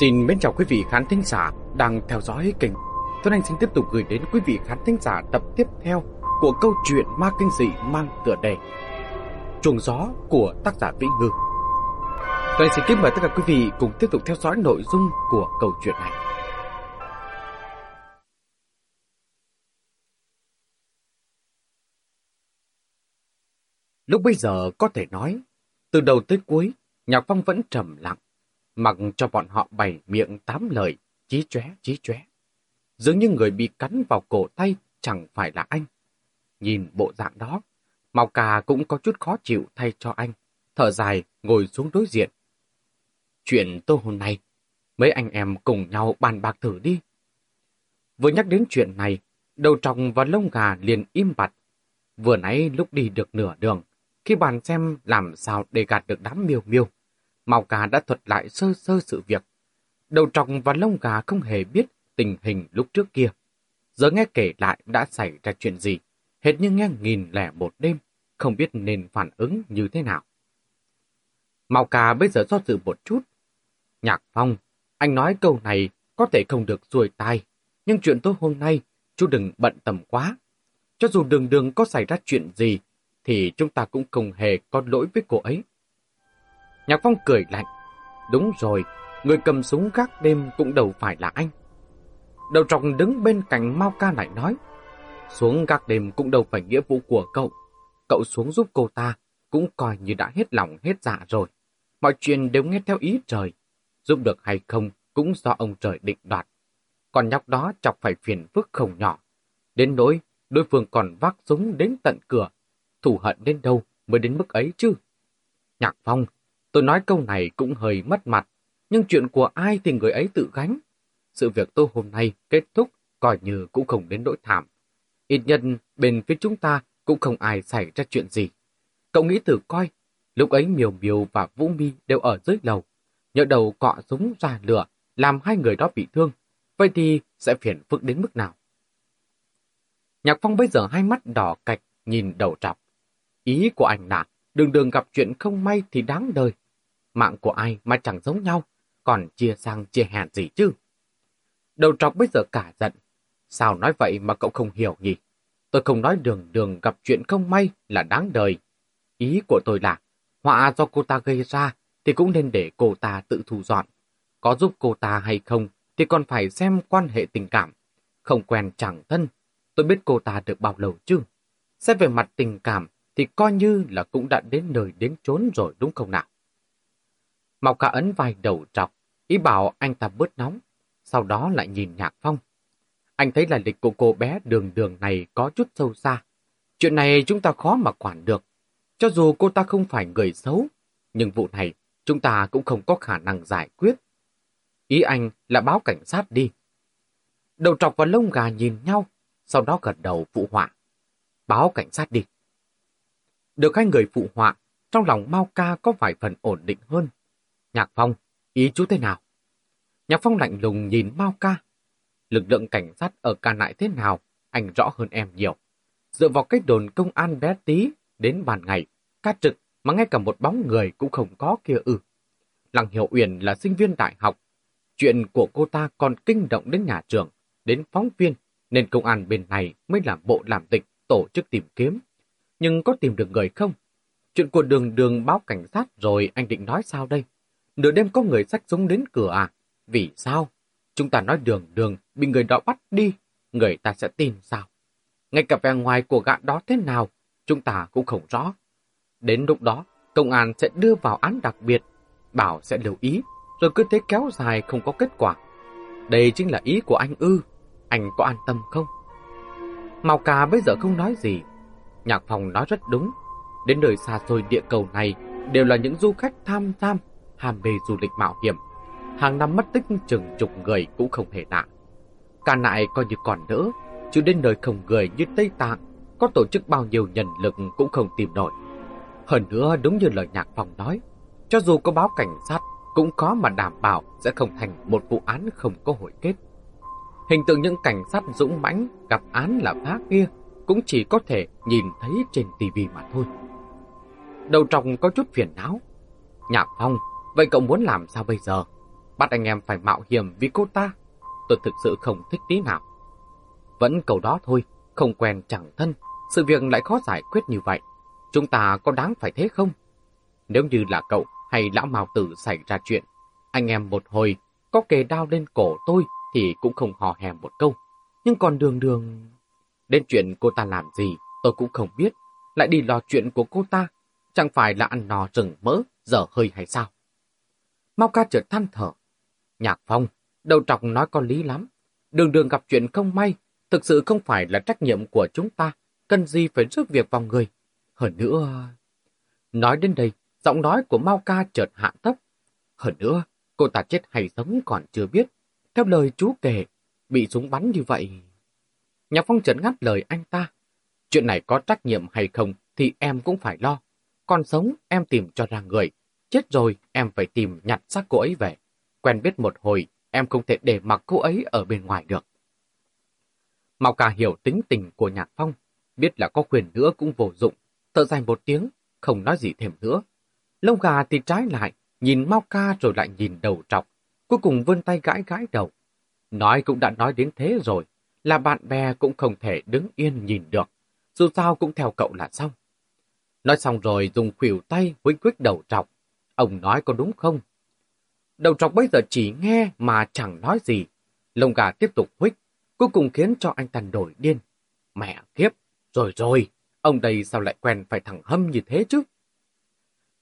Xin mến chào quý vị khán thính giả đang theo dõi kênh. Tuấn Anh xin tiếp tục gửi đến quý vị khán thính giả tập tiếp theo của câu chuyện ma kinh dị mang tựa đề Chuồng gió của tác giả Vĩ Ngư. Tuấn Anh xin kính mời tất cả quý vị cùng tiếp tục theo dõi nội dung của câu chuyện này. Lúc bây giờ có thể nói, từ đầu tới cuối, Nhạc Phong vẫn trầm lặng mặc cho bọn họ bày miệng tám lời, chí chóe chí chóe. Dường như người bị cắn vào cổ tay chẳng phải là anh. Nhìn bộ dạng đó, Mao Cà cũng có chút khó chịu thay cho anh, thở dài ngồi xuống đối diện. Chuyện tô hôm nay, mấy anh em cùng nhau bàn bạc thử đi. Vừa nhắc đến chuyện này, đầu tròng và lông gà liền im bặt. Vừa nãy lúc đi được nửa đường, khi bàn xem làm sao để gạt được đám miêu miêu, Mao Cà đã thuật lại sơ sơ sự việc. Đầu trọc và lông gà không hề biết tình hình lúc trước kia. Giờ nghe kể lại đã xảy ra chuyện gì, hệt như nghe nghìn lẻ một đêm, không biết nên phản ứng như thế nào. Mao Cà bây giờ do dự một chút. Nhạc Phong, anh nói câu này có thể không được xuôi tai, nhưng chuyện tối hôm nay, chú đừng bận tầm quá. Cho dù đường đường có xảy ra chuyện gì, thì chúng ta cũng không hề có lỗi với cô ấy. Nhạc Phong cười lạnh. Đúng rồi, người cầm súng gác đêm cũng đâu phải là anh. Đầu trọc đứng bên cạnh Mao Ca lại nói. Xuống gác đêm cũng đâu phải nghĩa vụ của cậu. Cậu xuống giúp cô ta cũng coi như đã hết lòng hết dạ rồi. Mọi chuyện đều nghe theo ý trời. Giúp được hay không cũng do ông trời định đoạt. Còn nhóc đó chọc phải phiền phức không nhỏ. Đến nỗi đối phương còn vác súng đến tận cửa. Thủ hận đến đâu mới đến mức ấy chứ? Nhạc Phong, Tôi nói câu này cũng hơi mất mặt, nhưng chuyện của ai thì người ấy tự gánh. Sự việc tôi hôm nay kết thúc coi như cũng không đến nỗi thảm. Ít nhân bên phía chúng ta cũng không ai xảy ra chuyện gì. Cậu nghĩ thử coi, lúc ấy Miều Miều và Vũ Mi đều ở dưới lầu. Nhỡ đầu cọ súng ra lửa, làm hai người đó bị thương. Vậy thì sẽ phiền phức đến mức nào? Nhạc Phong bây giờ hai mắt đỏ cạch nhìn đầu trọc. Ý của anh là đường đường gặp chuyện không may thì đáng đời mạng của ai mà chẳng giống nhau, còn chia sang chia hẹn gì chứ? Đầu trọc bây giờ cả giận. Sao nói vậy mà cậu không hiểu nhỉ? Tôi không nói đường đường gặp chuyện không may là đáng đời. Ý của tôi là, họa do cô ta gây ra thì cũng nên để cô ta tự thu dọn. Có giúp cô ta hay không thì còn phải xem quan hệ tình cảm. Không quen chẳng thân, tôi biết cô ta được bao lâu chứ. Xét về mặt tình cảm thì coi như là cũng đã đến nơi đến chốn rồi đúng không nào? Mọc cả ấn vai đầu trọc, ý bảo anh ta bớt nóng, sau đó lại nhìn Nhạc Phong. Anh thấy là lịch của cô bé đường đường này có chút sâu xa. Chuyện này chúng ta khó mà quản được. Cho dù cô ta không phải người xấu, nhưng vụ này chúng ta cũng không có khả năng giải quyết. Ý anh là báo cảnh sát đi. Đầu trọc và lông gà nhìn nhau, sau đó gật đầu phụ họa. Báo cảnh sát đi. Được hai người phụ họa, trong lòng Mao Ca có vài phần ổn định hơn. Nhạc Phong, ý chú thế nào? Nhạc Phong lạnh lùng nhìn Mao Ca. Lực lượng cảnh sát ở ca nại thế nào, anh rõ hơn em nhiều. Dựa vào cách đồn công an bé tí, đến bàn ngày, ca trực mà ngay cả một bóng người cũng không có kia ư. Lăng Hiểu Uyển là sinh viên đại học. Chuyện của cô ta còn kinh động đến nhà trường, đến phóng viên, nên công an bên này mới làm bộ làm tịch tổ chức tìm kiếm. Nhưng có tìm được người không? Chuyện của đường đường báo cảnh sát rồi anh định nói sao đây? Nửa đêm có người sách súng đến cửa à? Vì sao? Chúng ta nói đường đường bị người đó bắt đi, người ta sẽ tin sao? Ngay cả vẻ ngoài của gã đó thế nào, chúng ta cũng không rõ. Đến lúc đó, công an sẽ đưa vào án đặc biệt, bảo sẽ lưu ý, rồi cứ thế kéo dài không có kết quả. Đây chính là ý của anh ư, anh có an tâm không? Màu cà bây giờ không nói gì. Nhạc phòng nói rất đúng, đến nơi xa xôi địa cầu này đều là những du khách tham tham ham mê du lịch mạo hiểm. Hàng năm mất tích chừng chục người cũng không hề lạ. Cả nại coi như còn đỡ, chứ đến nơi không người như Tây Tạng, có tổ chức bao nhiêu nhân lực cũng không tìm nổi. Hơn nữa đúng như lời nhạc phòng nói, cho dù có báo cảnh sát, cũng có mà đảm bảo sẽ không thành một vụ án không có hồi kết. Hình tượng những cảnh sát dũng mãnh gặp án là phá kia cũng chỉ có thể nhìn thấy trên tivi mà thôi. Đầu tròng có chút phiền não. Nhạc Phong Vậy cậu muốn làm sao bây giờ? Bắt anh em phải mạo hiểm vì cô ta. Tôi thực sự không thích tí nào. Vẫn cầu đó thôi, không quen chẳng thân, sự việc lại khó giải quyết như vậy. Chúng ta có đáng phải thế không? Nếu như là cậu hay lão mào tử xảy ra chuyện, anh em một hồi có kề đao lên cổ tôi thì cũng không hò hèm một câu. Nhưng còn đường đường... Đến chuyện cô ta làm gì tôi cũng không biết. Lại đi lo chuyện của cô ta. Chẳng phải là ăn nò rừng mỡ, dở hơi hay sao? Mau ca chợt than thở. Nhạc phong, đầu trọc nói có lý lắm. Đường đường gặp chuyện không may, thực sự không phải là trách nhiệm của chúng ta. Cần gì phải rước việc vào người. Hơn nữa... Nói đến đây, giọng nói của Mao ca chợt hạ thấp. Hơn nữa, cô ta chết hay sống còn chưa biết. Theo lời chú kể, bị súng bắn như vậy. Nhạc Phong chợt ngắt lời anh ta. Chuyện này có trách nhiệm hay không thì em cũng phải lo. Còn sống em tìm cho ra người. Chết rồi em phải tìm nhặt xác cô ấy về. Quen biết một hồi em không thể để mặc cô ấy ở bên ngoài được. mau cà hiểu tính tình của Nhạc Phong. Biết là có quyền nữa cũng vô dụng. Thở dài một tiếng, không nói gì thêm nữa. Lông gà thì trái lại, nhìn Mao ca rồi lại nhìn đầu trọc. Cuối cùng vươn tay gãi gãi đầu. Nói cũng đã nói đến thế rồi, là bạn bè cũng không thể đứng yên nhìn được. Dù sao cũng theo cậu là xong. Nói xong rồi dùng khuỷu tay huynh quyết đầu trọc. Ông nói có đúng không? Đầu trọc bây giờ chỉ nghe mà chẳng nói gì. Lông gà tiếp tục huých, cuối cùng khiến cho anh ta đổi điên. Mẹ kiếp, rồi rồi, ông đây sao lại quen phải thẳng hâm như thế chứ?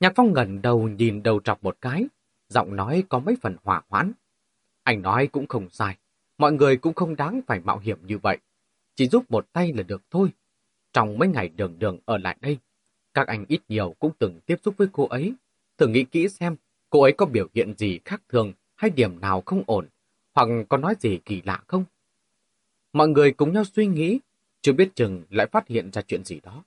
Nhạc Phong ngẩn đầu nhìn đầu trọc một cái, giọng nói có mấy phần hỏa hoãn. Anh nói cũng không sai, mọi người cũng không đáng phải mạo hiểm như vậy. Chỉ giúp một tay là được thôi. Trong mấy ngày đường đường ở lại đây, các anh ít nhiều cũng từng tiếp xúc với cô ấy. Thử nghĩ kỹ xem cô ấy có biểu hiện gì khác thường hay điểm nào không ổn, hoặc có nói gì kỳ lạ không? Mọi người cùng nhau suy nghĩ, chưa biết chừng lại phát hiện ra chuyện gì đó.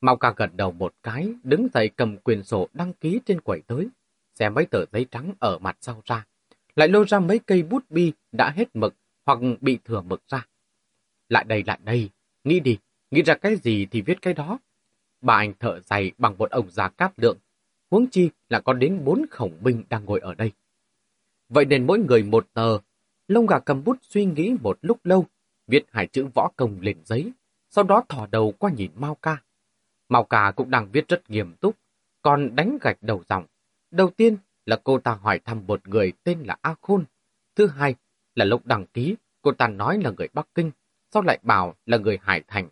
Mau ca gật đầu một cái, đứng dậy cầm quyền sổ đăng ký trên quầy tới, xem mấy tờ giấy trắng ở mặt sau ra, lại lôi ra mấy cây bút bi đã hết mực hoặc bị thừa mực ra. Lại đây, lại đây, nghĩ đi, nghĩ ra cái gì thì viết cái đó. Bà anh thợ dày bằng một ông già cát lượng, huống chi là có đến bốn khổng binh đang ngồi ở đây. Vậy nên mỗi người một tờ, lông gà cầm bút suy nghĩ một lúc lâu, viết hai chữ võ công lên giấy, sau đó thò đầu qua nhìn Mao ca. Mao ca cũng đang viết rất nghiêm túc, còn đánh gạch đầu dòng. Đầu tiên là cô ta hỏi thăm một người tên là A Khôn. Thứ hai là lúc đăng ký, cô ta nói là người Bắc Kinh, sau lại bảo là người Hải Thành.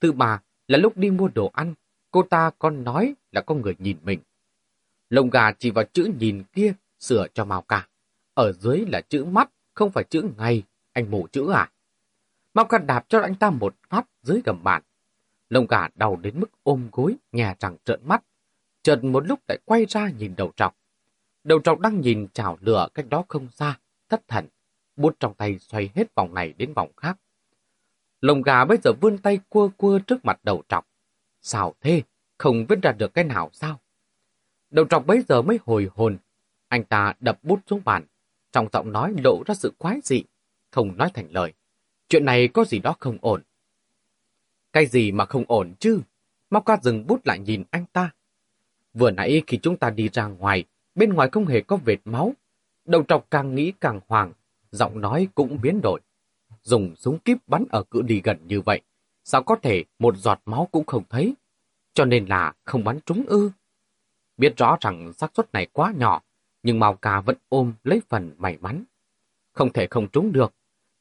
Thứ ba là lúc đi mua đồ ăn, cô ta còn nói là có người nhìn mình lông gà chỉ vào chữ nhìn kia sửa cho mau cả Ở dưới là chữ mắt, không phải chữ ngày, anh mù chữ à? Mao ca đạp cho anh ta một phát dưới gầm bàn. Lông gà đau đến mức ôm gối, nhà chẳng trợn mắt. Chợt một lúc lại quay ra nhìn đầu trọc. Đầu trọc đang nhìn chảo lửa cách đó không xa, thất thần. Bút trong tay xoay hết vòng này đến vòng khác. Lồng gà bây giờ vươn tay cua cua trước mặt đầu trọc. Sao thế? Không viết ra được cái nào sao? Đầu trọc bấy giờ mới hồi hồn. Anh ta đập bút xuống bàn. Trong giọng nói lộ ra sự quái dị. Không nói thành lời. Chuyện này có gì đó không ổn. Cái gì mà không ổn chứ? Mau ca dừng bút lại nhìn anh ta. Vừa nãy khi chúng ta đi ra ngoài, bên ngoài không hề có vệt máu. Đầu trọc càng nghĩ càng hoàng, giọng nói cũng biến đổi. Dùng súng kíp bắn ở cự ly gần như vậy, sao có thể một giọt máu cũng không thấy? Cho nên là không bắn trúng ư. Biết rõ rằng xác suất này quá nhỏ, nhưng Mao Ca vẫn ôm lấy phần may mắn. Không thể không trúng được.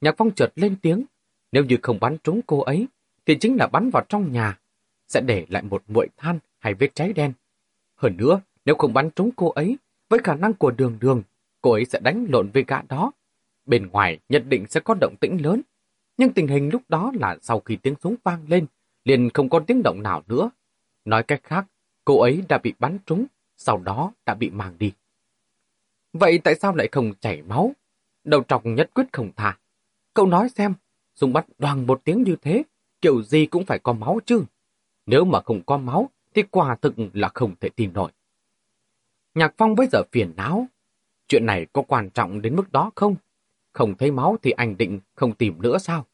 Nhạc Phong chợt lên tiếng, nếu như không bắn trúng cô ấy, thì chính là bắn vào trong nhà, sẽ để lại một muội than hay vết cháy đen. Hơn nữa, nếu không bắn trúng cô ấy, với khả năng của đường đường, cô ấy sẽ đánh lộn với gã đó. Bên ngoài nhất định sẽ có động tĩnh lớn, nhưng tình hình lúc đó là sau khi tiếng súng vang lên, liền không có tiếng động nào nữa. Nói cách khác, cô ấy đã bị bắn trúng, sau đó đã bị mang đi. Vậy tại sao lại không chảy máu? Đầu trọc nhất quyết không thả. Cậu nói xem, súng bắt đoàn một tiếng như thế, kiểu gì cũng phải có máu chứ. Nếu mà không có máu, thì quả thực là không thể tin nổi. Nhạc Phong bây giờ phiền não. Chuyện này có quan trọng đến mức đó không? Không thấy máu thì anh định không tìm nữa sao?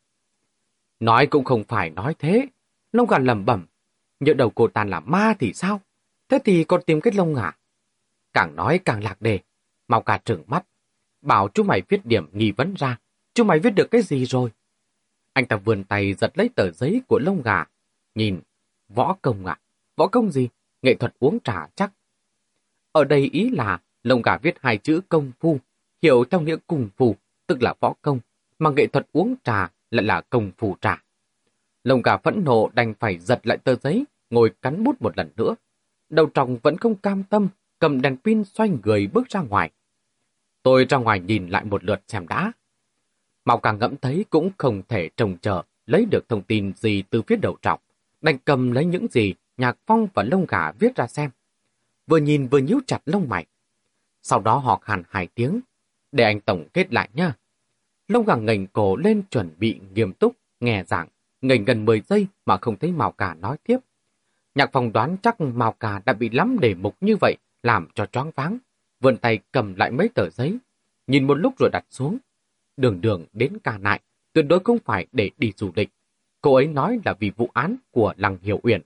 Nói cũng không phải nói thế. Lông gà lầm bẩm. Nhớ đầu cô ta là ma thì sao? Thế thì còn tìm cái lông à? Càng nói càng lạc đề. Mau cả trừng mắt. Bảo chú mày viết điểm nghi vấn ra. Chú mày viết được cái gì rồi? Anh ta vươn tay giật lấy tờ giấy của lông gà. Nhìn, võ công à? Võ công gì? Nghệ thuật uống trà chắc. Ở đây ý là lông gà viết hai chữ công phu, hiểu theo nghĩa cùng phù, tức là võ công, mà nghệ thuật uống trà lại là công phu trà. Lông gà phẫn nộ đành phải giật lại tờ giấy, ngồi cắn bút một lần nữa. Đầu tròng vẫn không cam tâm, cầm đèn pin xoay người bước ra ngoài. Tôi ra ngoài nhìn lại một lượt xem đã. Màu càng ngẫm thấy cũng không thể trông chờ lấy được thông tin gì từ phía đầu trọng. Đành cầm lấy những gì Nhạc Phong và lông gà viết ra xem. Vừa nhìn vừa nhíu chặt lông mày. Sau đó họ hàn hai tiếng. Để anh tổng kết lại nhá. Lông gà ngành cổ lên chuẩn bị nghiêm túc, nghe giảng. Ngành gần 10 giây mà không thấy Màu cả nói tiếp. Nhạc phòng đoán chắc Mao Cà đã bị lắm đề mục như vậy, làm cho choáng váng. Vươn tay cầm lại mấy tờ giấy. Nhìn một lúc rồi đặt xuống. Đường đường đến cà nại, tuyệt đối không phải để đi du lịch. Cô ấy nói là vì vụ án của Lăng Hiểu Uyển.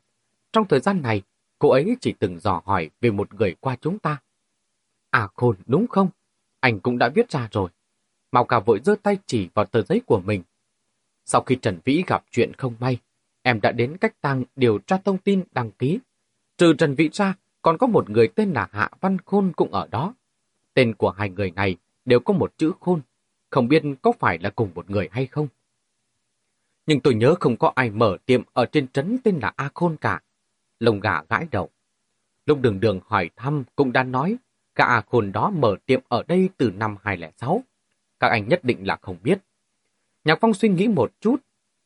Trong thời gian này, cô ấy chỉ từng dò hỏi về một người qua chúng ta. À khôn, đúng không? Anh cũng đã viết ra rồi. Mao Cà vội giơ tay chỉ vào tờ giấy của mình. Sau khi Trần Vĩ gặp chuyện không may, em đã đến cách tăng điều tra thông tin đăng ký. Trừ Trần Vĩ ra, còn có một người tên là Hạ Văn Khôn cũng ở đó. Tên của hai người này đều có một chữ khôn, không biết có phải là cùng một người hay không. Nhưng tôi nhớ không có ai mở tiệm ở trên trấn tên là A Khôn cả. Lồng gà gãi đầu. Lúc đường đường hỏi thăm cũng đã nói, cả A Khôn đó mở tiệm ở đây từ năm 2006. Các anh nhất định là không biết. Nhạc Phong suy nghĩ một chút,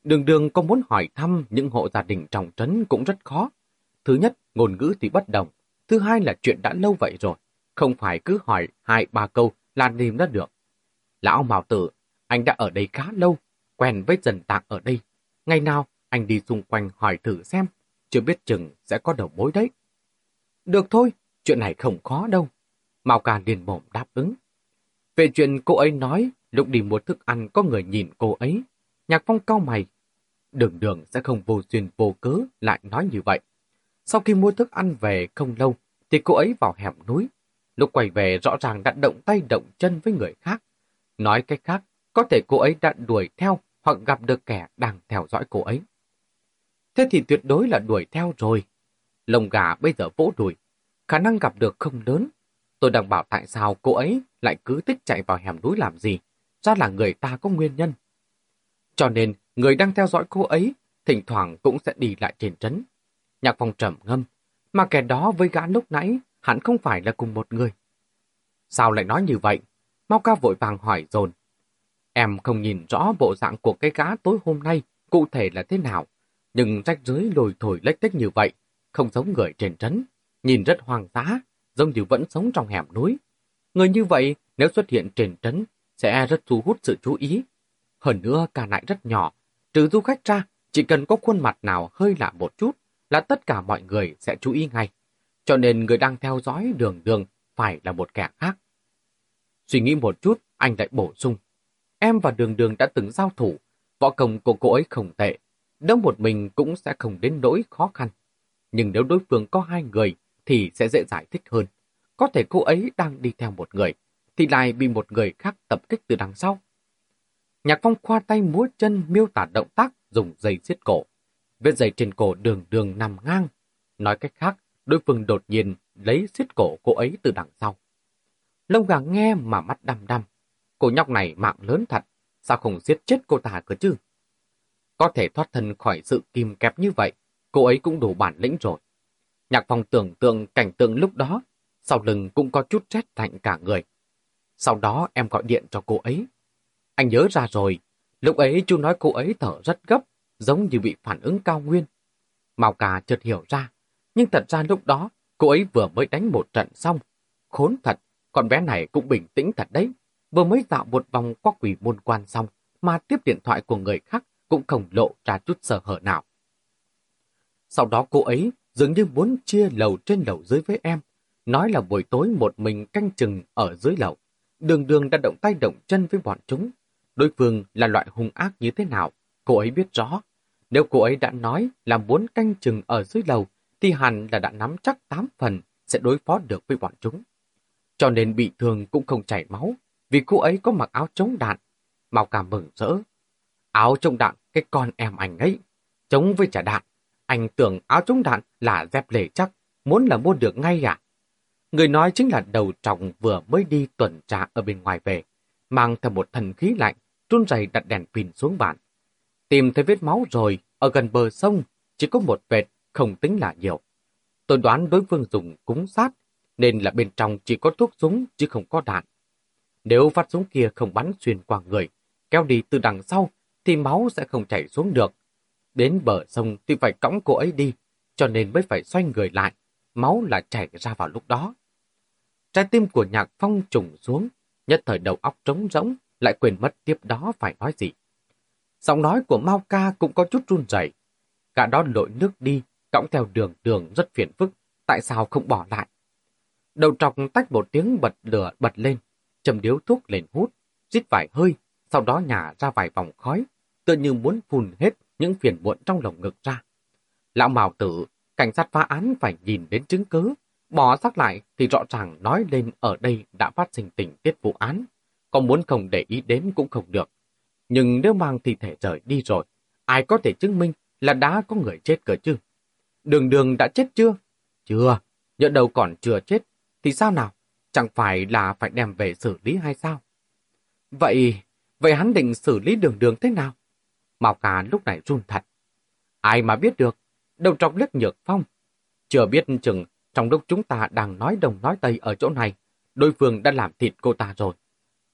đường đường có muốn hỏi thăm những hộ gia đình trong trấn cũng rất khó. Thứ nhất, ngôn ngữ thì bất đồng. Thứ hai là chuyện đã lâu vậy rồi. Không phải cứ hỏi hai ba câu là tìm ra được. Lão Mào Tử, anh đã ở đây khá lâu, quen với dân tạc ở đây. Ngày nào anh đi xung quanh hỏi thử xem, chưa biết chừng sẽ có đầu mối đấy. Được thôi, chuyện này không khó đâu. Mao Ca liền mồm đáp ứng. Về chuyện cô ấy nói, lúc đi mua thức ăn có người nhìn cô ấy. Nhạc phong cao mày. Đường đường sẽ không vô duyên vô cớ lại nói như vậy. Sau khi mua thức ăn về không lâu, thì cô ấy vào hẻm núi. Lúc quay về rõ ràng đã động tay động chân với người khác. Nói cách khác, có thể cô ấy đã đuổi theo hoặc gặp được kẻ đang theo dõi cô ấy. Thế thì tuyệt đối là đuổi theo rồi. Lồng gà bây giờ vỗ đùi. Khả năng gặp được không lớn. Tôi đang bảo tại sao cô ấy lại cứ thích chạy vào hẻm núi làm gì. Ra là người ta có nguyên nhân. Cho nên, người đang theo dõi cô ấy, thỉnh thoảng cũng sẽ đi lại trên trấn. Nhạc phong trầm ngâm, mà kẻ đó với gã lúc nãy hẳn không phải là cùng một người. Sao lại nói như vậy? Mau ca vội vàng hỏi dồn. Em không nhìn rõ bộ dạng của cái gã tối hôm nay cụ thể là thế nào, nhưng rách rưới lồi thổi lách tách như vậy, không giống người trên trấn, nhìn rất hoang dã, giống như vẫn sống trong hẻm núi. Người như vậy, nếu xuất hiện trên trấn, sẽ rất thu hút sự chú ý. Hơn nữa, cả nại rất nhỏ, trừ du khách ra, chỉ cần có khuôn mặt nào hơi lạ một chút là tất cả mọi người sẽ chú ý ngay. Cho nên người đang theo dõi đường đường phải là một kẻ khác. Suy nghĩ một chút, anh lại bổ sung. Em và đường đường đã từng giao thủ, võ công của cô ấy không tệ. Đâu một mình cũng sẽ không đến nỗi khó khăn. Nhưng nếu đối phương có hai người thì sẽ dễ giải thích hơn. Có thể cô ấy đang đi theo một người, thì lại bị một người khác tập kích từ đằng sau. Nhạc phong khoa tay múa chân miêu tả động tác dùng dây xiết cổ. Vết dây trên cổ đường đường nằm ngang. Nói cách khác, đối phương đột nhiên lấy xiết cổ cô ấy từ đằng sau. Lông gà nghe mà mắt đăm đăm. Cô nhóc này mạng lớn thật, sao không giết chết cô ta cơ chứ? Có thể thoát thân khỏi sự kìm kẹp như vậy, cô ấy cũng đủ bản lĩnh rồi. Nhạc phong tưởng tượng cảnh tượng lúc đó, sau lưng cũng có chút rét lạnh cả người. Sau đó em gọi điện cho cô ấy. Anh nhớ ra rồi, lúc ấy chú nói cô ấy thở rất gấp, giống như bị phản ứng cao nguyên. Mao cà chợt hiểu ra, nhưng thật ra lúc đó cô ấy vừa mới đánh một trận xong. Khốn thật, con bé này cũng bình tĩnh thật đấy. Vừa mới dạo một vòng qua quỷ môn quan xong, mà tiếp điện thoại của người khác cũng không lộ ra chút sơ hở nào. Sau đó cô ấy dường như muốn chia lầu trên lầu dưới với em, nói là buổi tối một mình canh chừng ở dưới lầu. Đường đường đã động tay động chân với bọn chúng. Đối phương là loại hung ác như thế nào, cô ấy biết rõ. Nếu cô ấy đã nói là muốn canh chừng ở dưới lầu, thì hẳn là đã nắm chắc tám phần sẽ đối phó được với bọn chúng. cho nên bị thương cũng không chảy máu, vì cô ấy có mặc áo chống đạn. Mao cảm mừng rỡ. Áo chống đạn, cái con em anh ấy, chống với trả đạn. Anh tưởng áo chống đạn là dép lề chắc, muốn là mua được ngay à? Người nói chính là đầu trọng vừa mới đi tuần tra ở bên ngoài về, mang theo một thần khí lạnh, run rẩy đặt đèn pin xuống bàn. Tìm thấy vết máu rồi, ở gần bờ sông, chỉ có một vệt, không tính là nhiều. Tôi đoán đối phương dùng cúng sát, nên là bên trong chỉ có thuốc súng chứ không có đạn. Nếu phát súng kia không bắn xuyên qua người, kéo đi từ đằng sau, thì máu sẽ không chảy xuống được. Đến bờ sông thì phải cõng cô ấy đi, cho nên mới phải xoay người lại, máu là chảy ra vào lúc đó. Trái tim của nhạc phong trùng xuống, nhất thời đầu óc trống rỗng, lại quên mất tiếp đó phải nói gì. Giọng nói của Mao Ca cũng có chút run rẩy. Cả đó lội nước đi, cõng theo đường đường rất phiền phức, tại sao không bỏ lại? Đầu trọc tách một tiếng bật lửa bật lên, châm điếu thuốc lên hút, rít vài hơi, sau đó nhả ra vài vòng khói, tựa như muốn phun hết những phiền muộn trong lồng ngực ra. Lão Mào Tử, cảnh sát phá án phải nhìn đến chứng cứ, bỏ xác lại thì rõ ràng nói lên ở đây đã phát sinh tình tiết vụ án, có muốn không để ý đến cũng không được. Nhưng nếu mang thi thể rời đi rồi, ai có thể chứng minh là đã có người chết cơ chứ? Đường đường đã chết chưa? Chưa, nhỡ đầu còn chưa chết, thì sao nào? Chẳng phải là phải đem về xử lý hay sao? Vậy, vậy hắn định xử lý đường đường thế nào? mạo Cà lúc này run thật. Ai mà biết được, đầu trọc liếc nhược phong. Chưa biết chừng, trong lúc chúng ta đang nói đồng nói tây ở chỗ này, đối phương đã làm thịt cô ta rồi.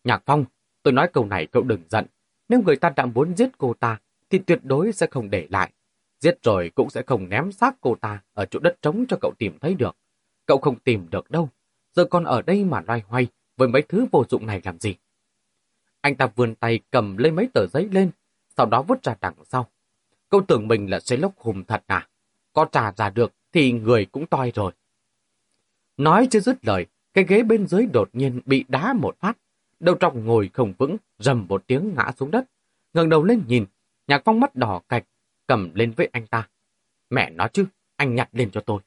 Nhạc phong, tôi nói câu này cậu đừng giận. Nếu người ta đã muốn giết cô ta, thì tuyệt đối sẽ không để lại. Giết rồi cũng sẽ không ném xác cô ta ở chỗ đất trống cho cậu tìm thấy được. Cậu không tìm được đâu. Giờ còn ở đây mà loay hoay với mấy thứ vô dụng này làm gì? Anh ta vươn tay cầm lấy mấy tờ giấy lên, sau đó vứt ra đằng sau. Cậu tưởng mình là Sherlock hùng thật à? Có trả ra được thì người cũng toi rồi. Nói chưa dứt lời, cái ghế bên dưới đột nhiên bị đá một phát. Đầu trọc ngồi không vững, rầm một tiếng ngã xuống đất. ngẩng đầu lên nhìn, nhạc phong mắt đỏ cạch, cầm lên với anh ta. Mẹ nói chứ, anh nhặt lên cho tôi.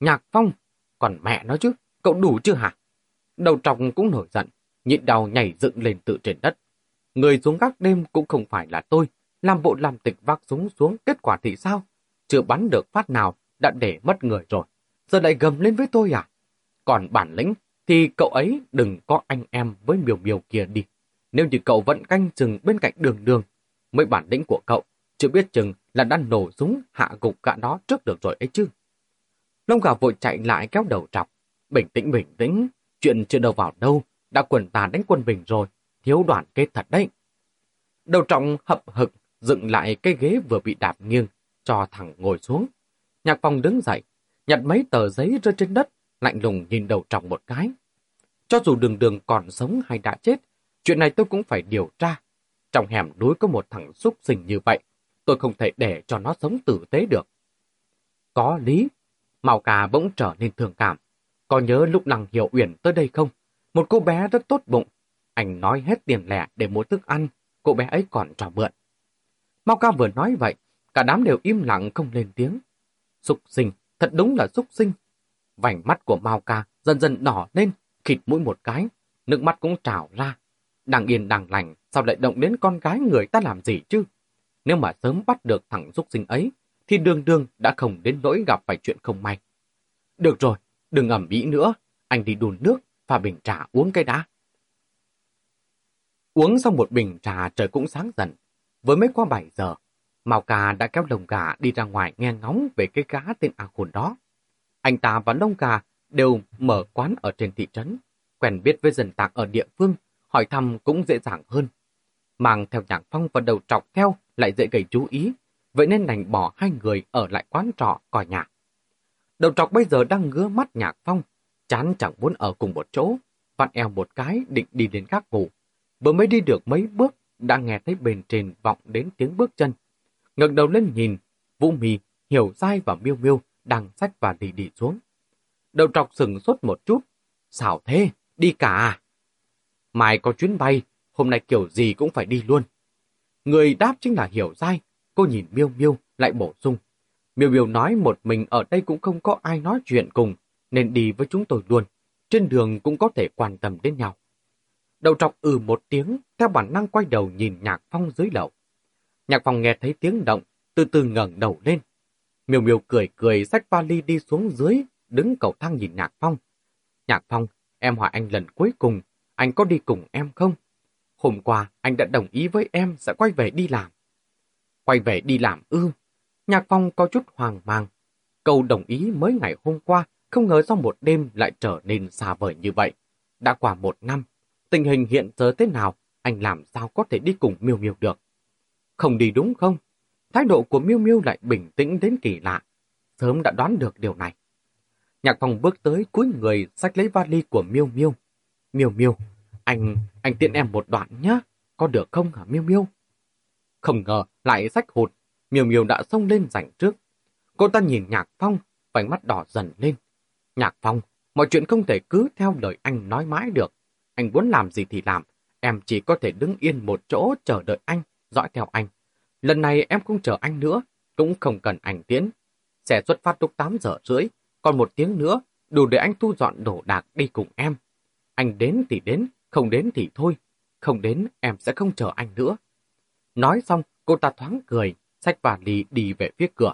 Nhạc phong, còn mẹ nói chứ, cậu đủ chưa hả? Đầu trọc cũng nổi giận, nhịn đau nhảy dựng lên tự trên đất. Người xuống gác đêm cũng không phải là tôi, làm bộ làm tịch vác súng xuống kết quả thì sao? Chưa bắn được phát nào, đã để mất người rồi. Giờ lại gầm lên với tôi à? Còn bản lĩnh thì cậu ấy đừng có anh em với miều miều kia đi. Nếu như cậu vẫn canh chừng bên cạnh đường đường, mấy bản lĩnh của cậu chưa biết chừng là đã nổ súng hạ gục cả đó trước được rồi ấy chứ. Lông gà vội chạy lại kéo đầu trọc. Bình tĩnh bình tĩnh, chuyện chưa đâu vào đâu, đã quần tà đánh quân bình rồi, thiếu đoàn kết thật đấy. Đầu trọng hậm hực, dựng lại cái ghế vừa bị đạp nghiêng, cho thằng ngồi xuống. Nhạc phong đứng dậy, nhặt mấy tờ giấy rơi trên đất, lạnh lùng nhìn đầu trọng một cái. Cho dù đường đường còn sống hay đã chết, chuyện này tôi cũng phải điều tra. Trong hẻm núi có một thằng xúc sinh như vậy, tôi không thể để cho nó sống tử tế được. Có lý, Màu cà bỗng trở nên thương cảm. Có nhớ lúc nàng hiểu uyển tới đây không? Một cô bé rất tốt bụng. Anh nói hết tiền lẻ để mua thức ăn, cô bé ấy còn trò mượn. Mao ca vừa nói vậy, cả đám đều im lặng không lên tiếng. Xúc sinh, thật đúng là xúc sinh. Vành mắt của Mao ca dần dần đỏ lên, khịt mũi một cái, nước mắt cũng trào ra. Đang yên đang lành, sao lại động đến con gái người ta làm gì chứ? Nếu mà sớm bắt được thằng xúc sinh ấy, thì đường đường đã không đến nỗi gặp phải chuyện không may. Được rồi, đừng ẩm ý nữa, anh đi đun nước, pha bình trà uống cái đã. Uống xong một bình trà trời cũng sáng dần. Với mấy qua 7 giờ, Mao Cà đã kéo lồng gà đi ra ngoài nghe ngóng về cái gá tên A Khôn đó. Anh ta và nông gà đều mở quán ở trên thị trấn, quen biết với dân tạc ở địa phương, hỏi thăm cũng dễ dàng hơn. Mang theo nhạc phong và đầu trọc theo lại dễ gây chú ý, vậy nên đành bỏ hai người ở lại quán trọ coi nhà. Đầu trọc bây giờ đang ngứa mắt nhạc phong, chán chẳng muốn ở cùng một chỗ, vặn eo một cái định đi đến các ngủ. Vừa mới đi được mấy bước, đã nghe thấy bên trên vọng đến tiếng bước chân. ngẩng đầu lên nhìn, Vũ Mì, Hiểu Giai và Miêu Miêu đang sách và lì đi xuống. Đầu trọc sừng sốt một chút. Xảo thế? Đi cả à? Mai có chuyến bay, hôm nay kiểu gì cũng phải đi luôn. Người đáp chính là Hiểu Giai. Cô nhìn Miêu Miêu lại bổ sung. Miêu Miêu nói một mình ở đây cũng không có ai nói chuyện cùng, nên đi với chúng tôi luôn. trên đường cũng có thể quan tâm đến nhau. Đầu trọc ừ một tiếng, theo bản năng quay đầu nhìn Nhạc Phong dưới lậu. Nhạc Phong nghe thấy tiếng động, từ từ ngẩng đầu lên. Miêu miêu cười cười xách vali đi xuống dưới, đứng cầu thang nhìn Nhạc Phong. Nhạc Phong, em hỏi anh lần cuối cùng, anh có đi cùng em không? Hôm qua, anh đã đồng ý với em sẽ quay về đi làm. Quay về đi làm ư? Nhạc Phong có chút hoàng mang. Câu đồng ý mới ngày hôm qua, không ngờ sau một đêm lại trở nên xa vời như vậy. Đã qua một năm, tình hình hiện giờ thế nào, anh làm sao có thể đi cùng Miêu Miêu được? Không đi đúng không? Thái độ của Miêu Miêu lại bình tĩnh đến kỳ lạ. Sớm đã đoán được điều này. Nhạc Phong bước tới cuối người sách lấy vali của Miêu Miêu. Miêu Miêu, anh, anh tiện em một đoạn nhé, có được không hả Miêu Miêu? Không ngờ lại sách hụt, Miêu Miêu đã xông lên giành trước. Cô ta nhìn Nhạc Phong, vành mắt đỏ dần lên. Nhạc Phong, mọi chuyện không thể cứ theo lời anh nói mãi được. Anh muốn làm gì thì làm, em chỉ có thể đứng yên một chỗ chờ đợi anh, dõi theo anh. Lần này em không chờ anh nữa, cũng không cần anh tiến. Sẽ xuất phát lúc 8 giờ rưỡi, còn một tiếng nữa, đủ để anh thu dọn đồ đạc đi cùng em. Anh đến thì đến, không đến thì thôi. Không đến, em sẽ không chờ anh nữa. Nói xong, cô ta thoáng cười, xách vali đi về phía cửa.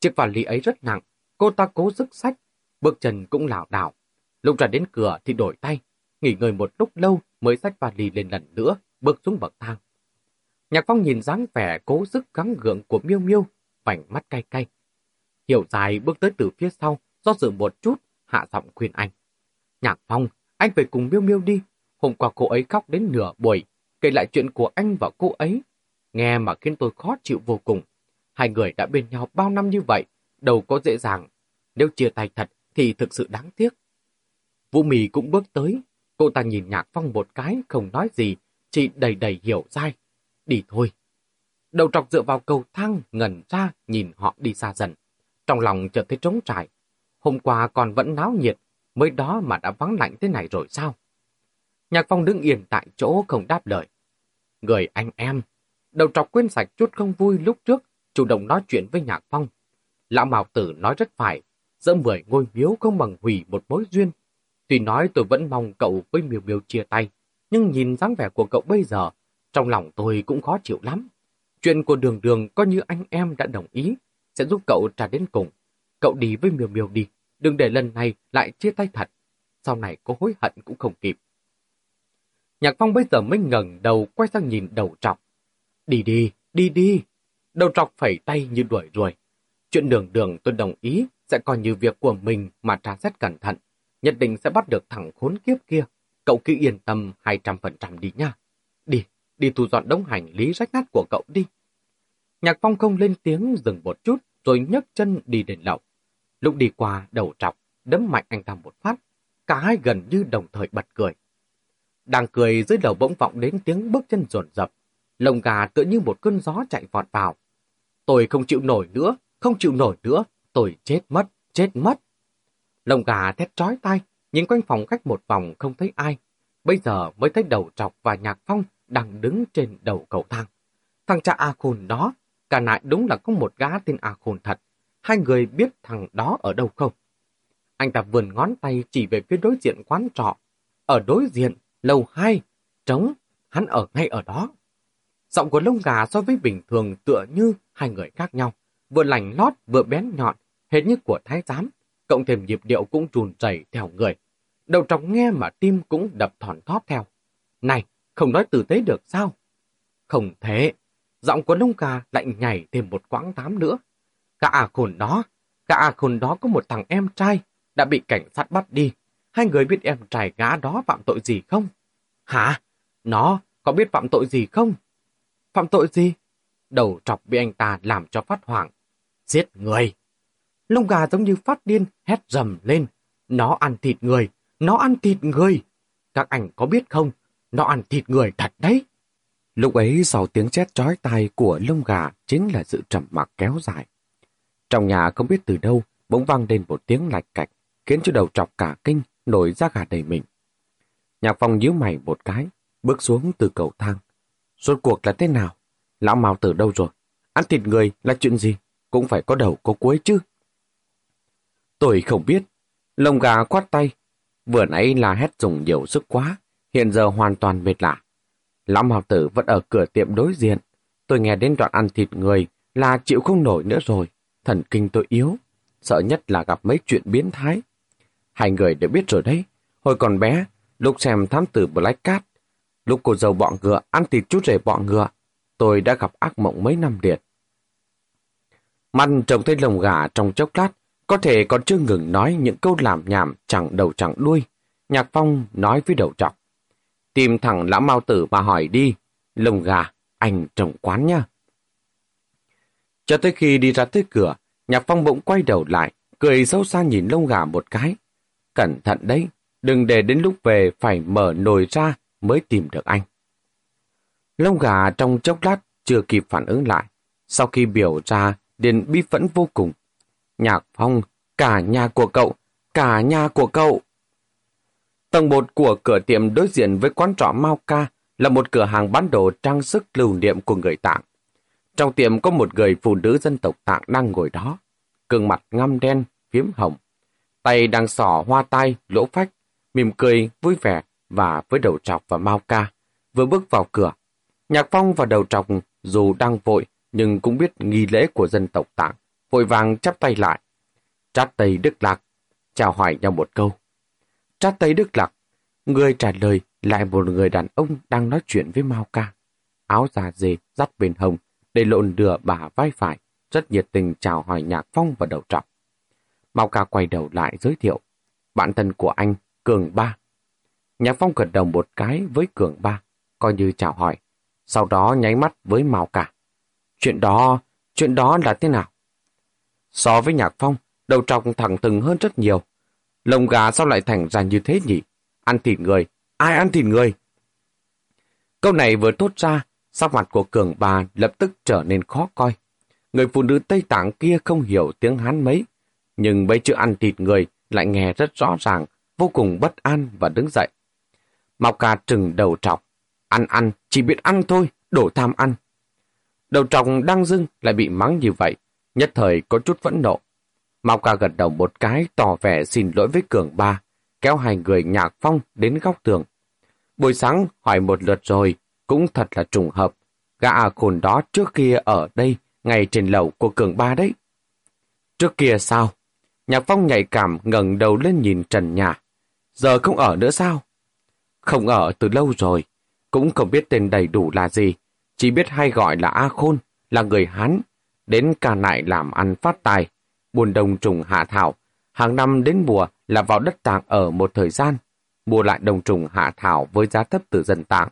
Chiếc vali ấy rất nặng, cô ta cố sức sách bước chân cũng lảo đảo. Lúc ra đến cửa thì đổi tay, nghỉ ngơi một lúc lâu mới xách vali lên lần nữa, bước xuống bậc thang. Nhạc Phong nhìn dáng vẻ cố sức gắng gượng của Miêu Miêu, vành mắt cay cay. Hiểu dài bước tới từ phía sau, do dự một chút, hạ giọng khuyên anh. Nhạc Phong, anh phải cùng Miêu Miêu đi. Hôm qua cô ấy khóc đến nửa buổi, kể lại chuyện của anh và cô ấy. Nghe mà khiến tôi khó chịu vô cùng. Hai người đã bên nhau bao năm như vậy, đâu có dễ dàng. Nếu chia tay thật thì thực sự đáng tiếc. Vũ Mì cũng bước tới. Cô ta nhìn Nhạc Phong một cái, không nói gì, chỉ đầy đầy hiểu dai. Đi thôi. Đầu trọc dựa vào cầu thang, ngẩn ra, nhìn họ đi xa dần. Trong lòng chợt thấy trống trải. Hôm qua còn vẫn náo nhiệt, mới đó mà đã vắng lạnh thế này rồi sao? Nhạc Phong đứng yên tại chỗ không đáp lời. Người anh em, đầu trọc quên sạch chút không vui lúc trước, chủ động nói chuyện với Nhạc Phong. Lão Mạo Tử nói rất phải, dỡ mười ngôi miếu không bằng hủy một mối duyên. Tuy nói tôi vẫn mong cậu với miêu miêu chia tay, nhưng nhìn dáng vẻ của cậu bây giờ, trong lòng tôi cũng khó chịu lắm. Chuyện của đường đường coi như anh em đã đồng ý, sẽ giúp cậu trả đến cùng. Cậu đi với miều miều đi, đừng để lần này lại chia tay thật. Sau này có hối hận cũng không kịp. Nhạc Phong bây giờ mới ngẩng đầu quay sang nhìn đầu trọc. Đi đi, đi đi. Đầu trọc phẩy tay như đuổi ruồi. Chuyện đường đường tôi đồng ý sẽ coi như việc của mình mà tra xét cẩn thận. Nhất định sẽ bắt được thằng khốn kiếp kia. Cậu cứ yên tâm 200% đi nha. Đi, đi thu dọn đống hành lý rách nát của cậu đi. Nhạc Phong không lên tiếng dừng một chút rồi nhấc chân đi đến lậu. Lúc đi qua đầu trọc, đấm mạnh anh ta một phát. Cả hai gần như đồng thời bật cười. Đang cười dưới đầu bỗng vọng đến tiếng bước chân rồn rập. Lồng gà tựa như một cơn gió chạy vọt vào. Tôi không chịu nổi nữa, không chịu nổi nữa, tôi chết mất, chết mất. Lồng gà thét trói tay, nhìn quanh phòng khách một vòng không thấy ai. Bây giờ mới thấy đầu trọc và nhạc phong đang đứng trên đầu cầu thang. Thằng cha A Khôn đó, cả nại đúng là có một gã tên A Khôn thật. Hai người biết thằng đó ở đâu không? Anh ta vườn ngón tay chỉ về phía đối diện quán trọ. Ở đối diện, lầu hai, trống, hắn ở ngay ở đó. Giọng của lông gà so với bình thường tựa như hai người khác nhau, vừa lành lót vừa bén nhọn, hết như của thái giám, cộng thêm nhịp điệu cũng trùn chảy theo người. Đầu trọc nghe mà tim cũng đập thòn thóp theo. Này, không nói tử tế được sao? Không thế, giọng của lông gà lại nhảy thêm một quãng tám nữa. Cả à khôn đó, cả à khôn đó có một thằng em trai đã bị cảnh sát bắt đi. Hai người biết em trai gã đó phạm tội gì không? Hả? Nó có biết phạm tội gì không? Phạm tội gì? Đầu trọc bị anh ta làm cho phát hoảng. Giết người! Lông gà giống như phát điên, hét rầm lên. Nó ăn thịt người! Nó ăn thịt người! Các anh có biết không? Nó ăn thịt người thật đấy! Lúc ấy sau tiếng chét chói tai của lông gà chính là sự trầm mặc kéo dài. Trong nhà không biết từ đâu bỗng vang lên một tiếng lạch cạch, khiến cho đầu trọc cả kinh, nổi ra gà đầy mình. Nhạc phong nhíu mày một cái, bước xuống từ cầu thang. Rốt cuộc là thế nào? Lão Mao từ đâu rồi? Ăn thịt người là chuyện gì? Cũng phải có đầu có cuối chứ. Tôi không biết. Lông gà quát tay. Vừa nãy là hét dùng nhiều sức quá, hiện giờ hoàn toàn mệt lạ. Lão học Tử vẫn ở cửa tiệm đối diện. Tôi nghe đến đoạn ăn thịt người là chịu không nổi nữa rồi. Thần kinh tôi yếu, sợ nhất là gặp mấy chuyện biến thái. Hai người đều biết rồi đấy. Hồi còn bé, lúc xem thám tử Black Cat, lúc cô dâu bọ ngựa ăn thịt chút rể bọ ngựa, tôi đã gặp ác mộng mấy năm liệt. Mặt trông thấy lồng gà trong chốc lát, có thể còn chưa ngừng nói những câu làm nhảm chẳng đầu chẳng đuôi. Nhạc Phong nói với đầu trọc. Tìm thẳng lão mau tử mà hỏi đi. Lồng gà, anh trồng quán nha. Cho tới khi đi ra tới cửa, Nhạc Phong bỗng quay đầu lại, cười sâu xa nhìn lông gà một cái. Cẩn thận đấy, đừng để đến lúc về phải mở nồi ra mới tìm được anh. Lông gà trong chốc lát chưa kịp phản ứng lại. Sau khi biểu ra, điền bi phẫn vô cùng. Nhạc Phong, cả nhà của cậu, cả nhà của cậu. Tầng 1 của cửa tiệm đối diện với quán trọ Mao Ca là một cửa hàng bán đồ trang sức lưu niệm của người Tạng. Trong tiệm có một người phụ nữ dân tộc Tạng đang ngồi đó, gương mặt ngăm đen, phiếm hồng. Tay đang sỏ hoa tai, lỗ phách, mỉm cười, vui vẻ và với đầu trọc và Mao Ca. Vừa bước vào cửa, Nhạc Phong và đầu trọc dù đang vội nhưng cũng biết nghi lễ của dân tộc Tạng, vội vàng chắp tay lại. Trát tay Đức Lạc, chào hỏi nhau một câu cha Tây Đức Lạc, người trả lời lại một người đàn ông đang nói chuyện với Mao Ca. Áo già dề, dắt bên hông, để lộn đừa bà vai phải, rất nhiệt tình chào hỏi Nhạc Phong và đầu trọng. Mao Ca quay đầu lại giới thiệu, bạn thân của anh, Cường Ba. Nhạc Phong gật đầu một cái với Cường Ba, coi như chào hỏi, sau đó nháy mắt với Mao Ca. Chuyện đó, chuyện đó là thế nào? So với Nhạc Phong, đầu trọc thẳng thừng hơn rất nhiều. Lồng gà sao lại thành ra như thế nhỉ? Ăn thịt người, ai ăn thịt người? Câu này vừa thốt ra, sắc mặt của Cường bà lập tức trở nên khó coi. Người phụ nữ Tây Tạng kia không hiểu tiếng Hán mấy, nhưng mấy chữ ăn thịt người lại nghe rất rõ ràng, vô cùng bất an và đứng dậy. Mao ca trừng đầu trọc, ăn ăn, chỉ biết ăn thôi, đổ tham ăn. Đầu trọc đang dưng lại bị mắng như vậy, nhất thời có chút vẫn nộ. Mao ca gật đầu một cái tỏ vẻ xin lỗi với Cường ba, kéo hai người nhạc phong đến góc tường. Buổi sáng hỏi một lượt rồi, cũng thật là trùng hợp. Gã à khôn đó trước kia ở đây, ngay trên lầu của Cường ba đấy. Trước kia sao? Nhạc phong nhạy cảm ngẩng đầu lên nhìn trần nhà. Giờ không ở nữa sao? Không ở từ lâu rồi, cũng không biết tên đầy đủ là gì, chỉ biết hay gọi là A Khôn, là người Hán, đến cả nại làm ăn phát tài, buôn đồng trùng hạ thảo, hàng năm đến mùa là vào đất tạng ở một thời gian, mua lại đồng trùng hạ thảo với giá thấp từ dân tạng,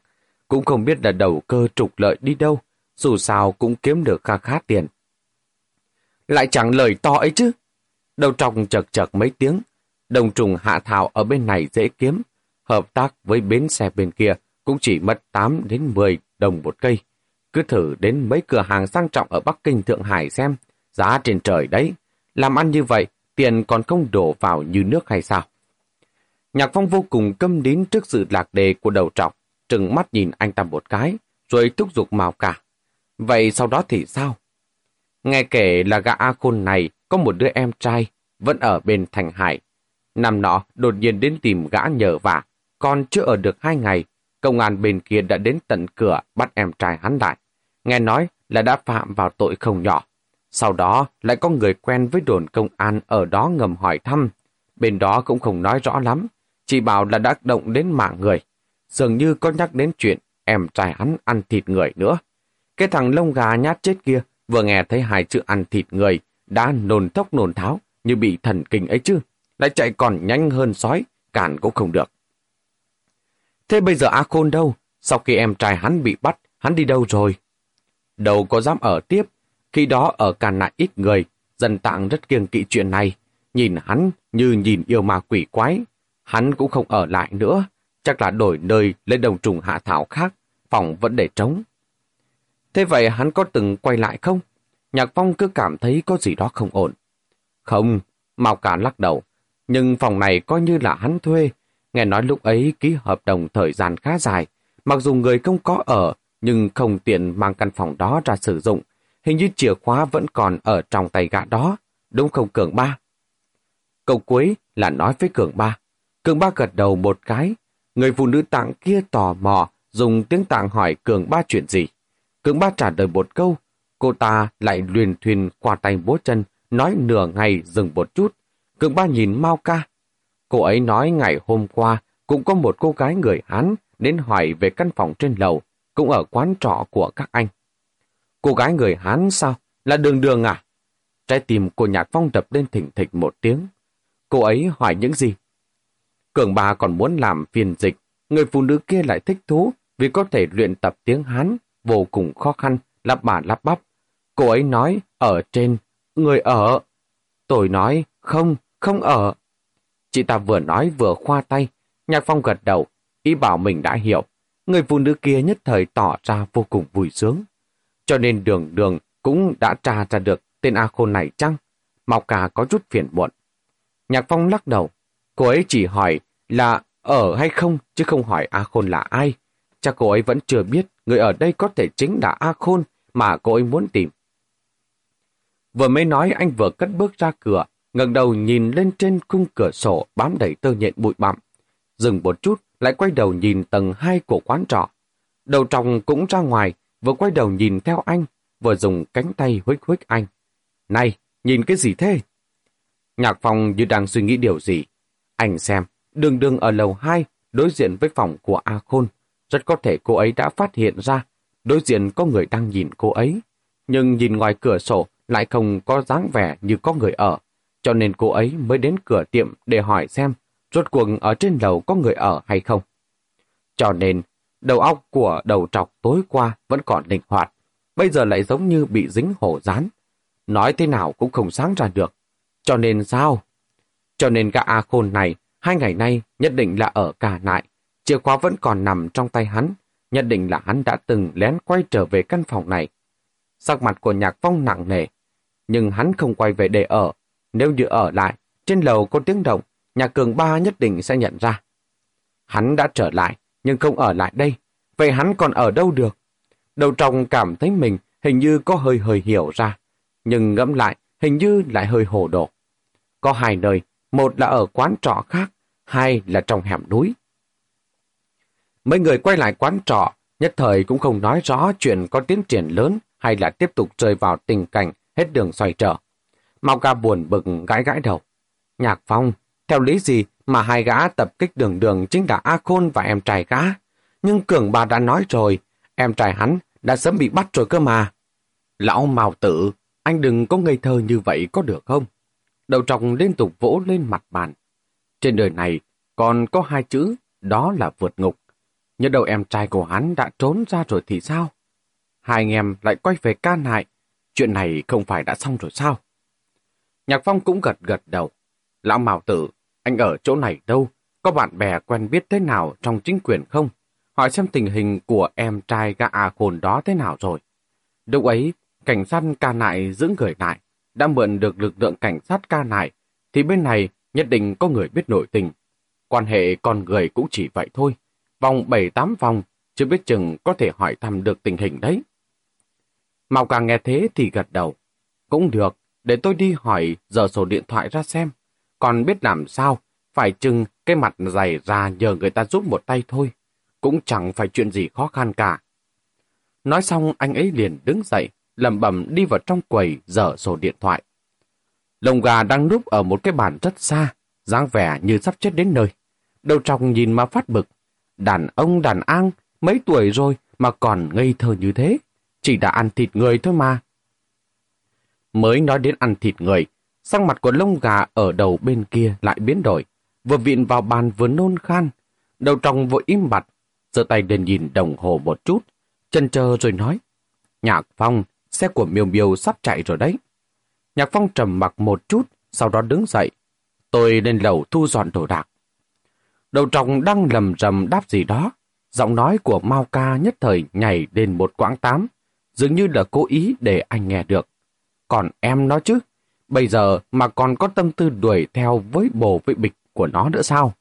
cũng không biết là đầu cơ trục lợi đi đâu, dù sao cũng kiếm được kha khá tiền. Lại chẳng lời to ấy chứ. Đầu trong chật chật mấy tiếng, đồng trùng hạ thảo ở bên này dễ kiếm, hợp tác với bến xe bên kia cũng chỉ mất 8 đến 10 đồng một cây. Cứ thử đến mấy cửa hàng sang trọng ở Bắc Kinh Thượng Hải xem, giá trên trời đấy. Làm ăn như vậy, tiền còn không đổ vào như nước hay sao? Nhạc Phong vô cùng câm đến trước sự lạc đề của đầu trọc, trừng mắt nhìn anh ta một cái, rồi thúc giục màu cả. Vậy sau đó thì sao? Nghe kể là gã A Khôn này có một đứa em trai, vẫn ở bên Thành Hải. Năm nọ đột nhiên đến tìm gã nhờ vả, còn chưa ở được hai ngày, công an bên kia đã đến tận cửa bắt em trai hắn lại. Nghe nói là đã phạm vào tội không nhỏ. Sau đó lại có người quen với đồn công an ở đó ngầm hỏi thăm. Bên đó cũng không nói rõ lắm, chỉ bảo là đã động đến mạng người. Dường như có nhắc đến chuyện em trai hắn ăn thịt người nữa. Cái thằng lông gà nhát chết kia vừa nghe thấy hai chữ ăn thịt người đã nồn thốc nồn tháo như bị thần kinh ấy chứ. Lại chạy còn nhanh hơn sói, cản cũng không được. Thế bây giờ A Khôn đâu? Sau khi em trai hắn bị bắt, hắn đi đâu rồi? Đâu có dám ở tiếp. Khi đó ở Càn Nại ít người, dân tạng rất kiêng kỵ chuyện này. Nhìn hắn như nhìn yêu ma quỷ quái. Hắn cũng không ở lại nữa. Chắc là đổi nơi lên đồng trùng hạ thảo khác. Phòng vẫn để trống. Thế vậy hắn có từng quay lại không? Nhạc Phong cứ cảm thấy có gì đó không ổn. Không, Mao Cả lắc đầu. Nhưng phòng này coi như là hắn thuê. Nghe nói lúc ấy ký hợp đồng thời gian khá dài. Mặc dù người không có ở, nhưng không tiện mang căn phòng đó ra sử dụng. Hình như chìa khóa vẫn còn ở trong tay gã đó. Đúng không Cường Ba? Câu cuối là nói với Cường Ba. Cường ba gật đầu một cái. Người phụ nữ tạng kia tò mò, dùng tiếng tạng hỏi Cường ba chuyện gì. Cường ba trả lời một câu. Cô ta lại luyền thuyền qua tay bố chân, nói nửa ngày dừng một chút. Cường ba nhìn Mao ca. Cô ấy nói ngày hôm qua cũng có một cô gái người Hán đến hỏi về căn phòng trên lầu, cũng ở quán trọ của các anh. Cô gái người Hán sao? Là đường đường à? Trái tim của Nhạc Phong đập lên thỉnh thịch một tiếng. Cô ấy hỏi những gì? Cường bà còn muốn làm phiền dịch, người phụ nữ kia lại thích thú vì có thể luyện tập tiếng Hán vô cùng khó khăn, lắp bà lắp bắp. Cô ấy nói, ở trên, người ở. Tôi nói, không, không ở. Chị ta vừa nói vừa khoa tay, Nhạc Phong gật đầu, ý bảo mình đã hiểu. Người phụ nữ kia nhất thời tỏ ra vô cùng vui sướng. Cho nên đường đường cũng đã tra ra được tên A Khôn này chăng? Mạo Cà có chút phiền muộn. Nhạc Phong lắc đầu. Cô ấy chỉ hỏi là ở hay không, chứ không hỏi A Khôn là ai. Chắc cô ấy vẫn chưa biết người ở đây có thể chính là A Khôn mà cô ấy muốn tìm. Vừa mới nói anh vừa cất bước ra cửa, ngẩng đầu nhìn lên trên khung cửa sổ bám đầy tơ nhện bụi bặm. Dừng một chút, lại quay đầu nhìn tầng hai của quán trọ. Đầu tròng cũng ra ngoài, vừa quay đầu nhìn theo anh, vừa dùng cánh tay huých huých anh. Này, nhìn cái gì thế? Nhạc phòng như đang suy nghĩ điều gì. Anh xem, đường đường ở lầu 2, đối diện với phòng của A Khôn. Rất có thể cô ấy đã phát hiện ra, đối diện có người đang nhìn cô ấy. Nhưng nhìn ngoài cửa sổ lại không có dáng vẻ như có người ở. Cho nên cô ấy mới đến cửa tiệm để hỏi xem rốt cuộc ở trên lầu có người ở hay không. Cho nên, đầu óc của đầu trọc tối qua vẫn còn linh hoạt, bây giờ lại giống như bị dính hổ rán. Nói thế nào cũng không sáng ra được. Cho nên sao? Cho nên cả A Khôn này, hai ngày nay nhất định là ở cả nại. Chìa khóa vẫn còn nằm trong tay hắn, nhất định là hắn đã từng lén quay trở về căn phòng này. Sắc mặt của Nhạc Phong nặng nề, nhưng hắn không quay về để ở. Nếu như ở lại, trên lầu có tiếng động, nhà cường ba nhất định sẽ nhận ra. Hắn đã trở lại, nhưng không ở lại đây. Vậy hắn còn ở đâu được? Đầu trong cảm thấy mình hình như có hơi hơi hiểu ra. Nhưng ngẫm lại, hình như lại hơi hồ đồ. Có hai nơi, một là ở quán trọ khác, hai là trong hẻm núi. Mấy người quay lại quán trọ, nhất thời cũng không nói rõ chuyện có tiến triển lớn hay là tiếp tục rơi vào tình cảnh hết đường xoay trở. Mau ca buồn bực gãi gãi đầu. Nhạc Phong, theo lý gì mà hai gã tập kích đường đường chính là A Khôn và em trai gã? Nhưng Cường bà đã nói rồi, em trai hắn đã sớm bị bắt rồi cơ mà. Lão Mào Tử, anh đừng có ngây thơ như vậy có được không? Đầu trọng liên tục vỗ lên mặt bàn. Trên đời này còn có hai chữ, đó là vượt ngục. Nhớ đầu em trai của hắn đã trốn ra rồi thì sao? Hai anh em lại quay về can hại. Chuyện này không phải đã xong rồi sao? Nhạc Phong cũng gật gật đầu. Lão Mào Tử, anh ở chỗ này đâu? Có bạn bè quen biết thế nào trong chính quyền không? Hỏi xem tình hình của em trai gã à khôn đó thế nào rồi. Lúc ấy, cảnh sát ca nại giữ người lại, đã mượn được lực lượng cảnh sát ca nại, thì bên này nhất định có người biết nội tình. Quan hệ con người cũng chỉ vậy thôi. Vòng 7-8 vòng, chưa biết chừng có thể hỏi thăm được tình hình đấy. Màu càng nghe thế thì gật đầu. Cũng được, để tôi đi hỏi giờ sổ điện thoại ra xem. Còn biết làm sao, phải chừng cái mặt dày ra nhờ người ta giúp một tay thôi. Cũng chẳng phải chuyện gì khó khăn cả. Nói xong anh ấy liền đứng dậy, lầm bầm đi vào trong quầy dở sổ điện thoại. Lồng gà đang núp ở một cái bàn rất xa, dáng vẻ như sắp chết đến nơi. Đầu tròng nhìn mà phát bực. Đàn ông đàn an, mấy tuổi rồi mà còn ngây thơ như thế. Chỉ đã ăn thịt người thôi mà. Mới nói đến ăn thịt người, sang mặt của lông gà ở đầu bên kia lại biến đổi. Vừa vịn vào bàn vừa nôn khan. Đầu trong vội im bặt, giơ tay lên nhìn đồng hồ một chút, chân chờ rồi nói. Nhạc Phong, xe của Miêu Miêu sắp chạy rồi đấy. Nhạc Phong trầm mặc một chút, sau đó đứng dậy. Tôi lên lầu thu dọn đồ đạc. Đầu Trọng đang lầm rầm đáp gì đó. Giọng nói của Mao Ca nhất thời nhảy lên một quãng tám, dường như là cố ý để anh nghe được. Còn em nói chứ, bây giờ mà còn có tâm tư đuổi theo với bồ với bịch của nó nữa sao?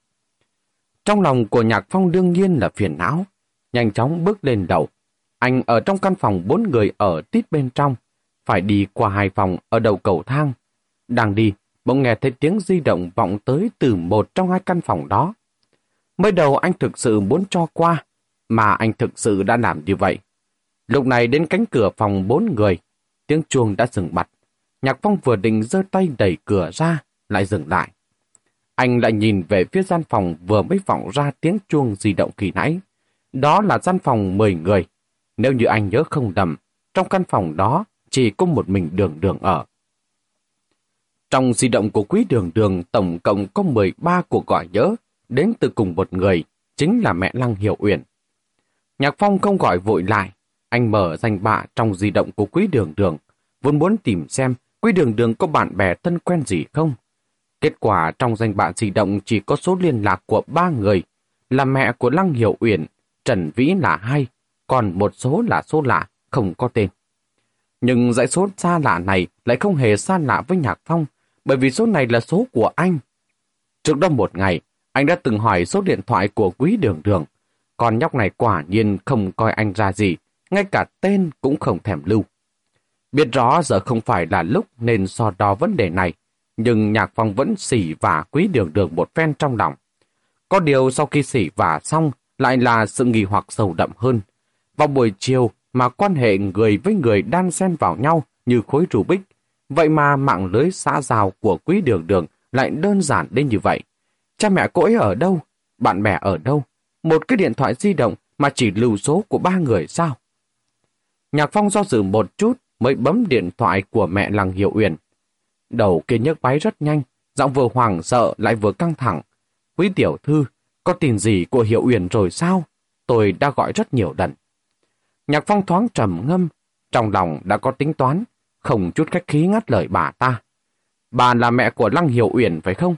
Trong lòng của Nhạc Phong đương nhiên là phiền não, nhanh chóng bước lên đầu. Anh ở trong căn phòng bốn người ở tít bên trong, phải đi qua hai phòng ở đầu cầu thang. Đang đi, bỗng nghe thấy tiếng di động vọng tới từ một trong hai căn phòng đó. Mới đầu anh thực sự muốn cho qua, mà anh thực sự đã làm như vậy. Lúc này đến cánh cửa phòng bốn người, tiếng chuông đã dừng bặt. Nhạc Phong vừa định giơ tay đẩy cửa ra, lại dừng lại. Anh lại nhìn về phía gian phòng vừa mới vọng ra tiếng chuông di động kỳ nãy. Đó là gian phòng 10 người. Nếu như anh nhớ không đầm, trong căn phòng đó chỉ có một mình đường đường ở. Trong di động của quý đường đường tổng cộng có 13 cuộc gọi nhớ đến từ cùng một người, chính là mẹ Lăng Hiểu Uyển. Nhạc Phong không gọi vội lại, anh mở danh bạ trong di động của quý đường đường, vốn muốn tìm xem quý đường đường có bạn bè thân quen gì không. Kết quả trong danh bạ di động chỉ có số liên lạc của ba người, là mẹ của Lăng Hiểu Uyển, Trần Vĩ là hai, còn một số là số lạ, không có tên. Nhưng dãy số xa lạ này lại không hề xa lạ với Nhạc Phong, bởi vì số này là số của anh. Trước đó một ngày, anh đã từng hỏi số điện thoại của quý đường đường. Còn nhóc này quả nhiên không coi anh ra gì, ngay cả tên cũng không thèm lưu. Biết rõ giờ không phải là lúc nên so đo vấn đề này, nhưng Nhạc Phong vẫn xỉ và quý đường đường một phen trong lòng. Có điều sau khi xỉ và xong, lại là sự nghỉ hoặc sâu đậm hơn. Vào buổi chiều mà quan hệ người với người đan xen vào nhau như khối Rubik, vậy mà mạng lưới xã giao của quý đường đường lại đơn giản đến như vậy. Cha mẹ cô ấy ở đâu? Bạn bè ở đâu? Một cái điện thoại di động mà chỉ lưu số của ba người sao? Nhạc Phong do dự một chút mới bấm điện thoại của mẹ Lăng Hiệu Uyển. Đầu kia nhấc máy rất nhanh, giọng vừa hoảng sợ lại vừa căng thẳng. Quý tiểu thư, có tin gì của Hiệu Uyển rồi sao? Tôi đã gọi rất nhiều lần. Nhạc Phong thoáng trầm ngâm, trong lòng đã có tính toán, không chút khách khí ngắt lời bà ta. Bà là mẹ của Lăng Hiệu Uyển phải không?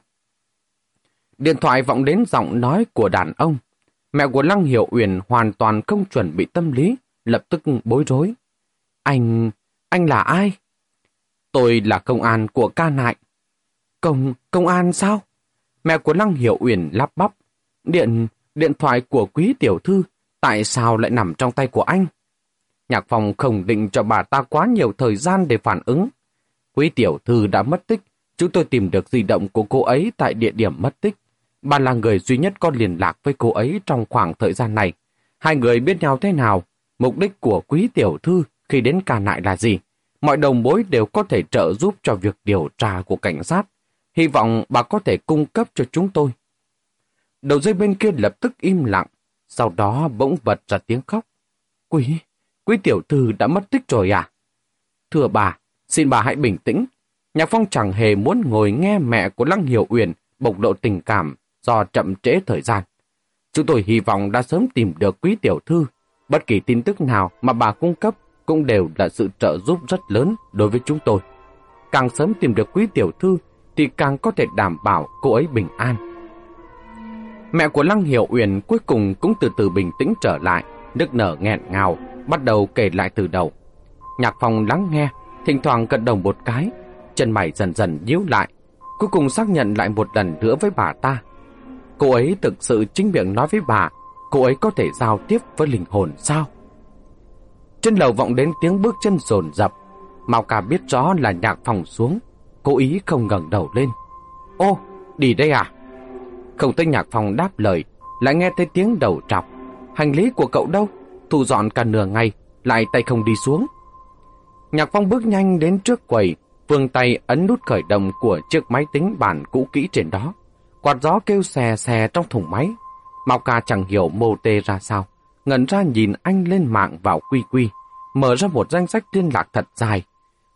Điện thoại vọng đến giọng nói của đàn ông. Mẹ của Lăng Hiểu Uyển hoàn toàn không chuẩn bị tâm lý, lập tức bối rối. Anh anh là ai? Tôi là công an của ca nại. Công... công an sao? Mẹ của Lăng Hiểu Uyển lắp bắp. Điện... điện thoại của quý tiểu thư, tại sao lại nằm trong tay của anh? Nhạc phòng không định cho bà ta quá nhiều thời gian để phản ứng. Quý tiểu thư đã mất tích, chúng tôi tìm được di động của cô ấy tại địa điểm mất tích. Bà là người duy nhất có liên lạc với cô ấy trong khoảng thời gian này. Hai người biết nhau thế nào? Mục đích của quý tiểu thư khi đến ca nại là gì? Mọi đồng bối đều có thể trợ giúp cho việc điều tra của cảnh sát. Hy vọng bà có thể cung cấp cho chúng tôi. Đầu dây bên kia lập tức im lặng, sau đó bỗng bật ra tiếng khóc. Quý, quý tiểu thư đã mất tích rồi à? Thưa bà, xin bà hãy bình tĩnh. Nhạc Phong chẳng hề muốn ngồi nghe mẹ của Lăng Hiểu Uyển bộc lộ tình cảm do chậm trễ thời gian. Chúng tôi hy vọng đã sớm tìm được quý tiểu thư. Bất kỳ tin tức nào mà bà cung cấp cũng đều là sự trợ giúp rất lớn đối với chúng tôi. Càng sớm tìm được quý tiểu thư thì càng có thể đảm bảo cô ấy bình an. Mẹ của Lăng Hiểu Uyển cuối cùng cũng từ từ bình tĩnh trở lại, nước nở nghẹn ngào, bắt đầu kể lại từ đầu. Nhạc phòng lắng nghe, thỉnh thoảng cận đồng một cái, chân mày dần dần nhíu lại, cuối cùng xác nhận lại một lần nữa với bà ta Cô ấy thực sự chính miệng nói với bà, cô ấy có thể giao tiếp với linh hồn sao? Trên lầu vọng đến tiếng bước chân rồn rập, Mao cả biết rõ là nhạc phòng xuống, cố ý không ngẩng đầu lên. Ô, đi đây à? Không thấy nhạc phòng đáp lời, lại nghe thấy tiếng đầu trọc. Hành lý của cậu đâu? Thu dọn cả nửa ngày, lại tay không đi xuống. Nhạc phong bước nhanh đến trước quầy, vương tay ấn nút khởi động của chiếc máy tính bản cũ kỹ trên đó. Quạt gió kêu xè xè trong thùng máy. Mao ca chẳng hiểu mô tê ra sao. Ngẩn ra nhìn anh lên mạng vào quy quy. Mở ra một danh sách liên lạc thật dài.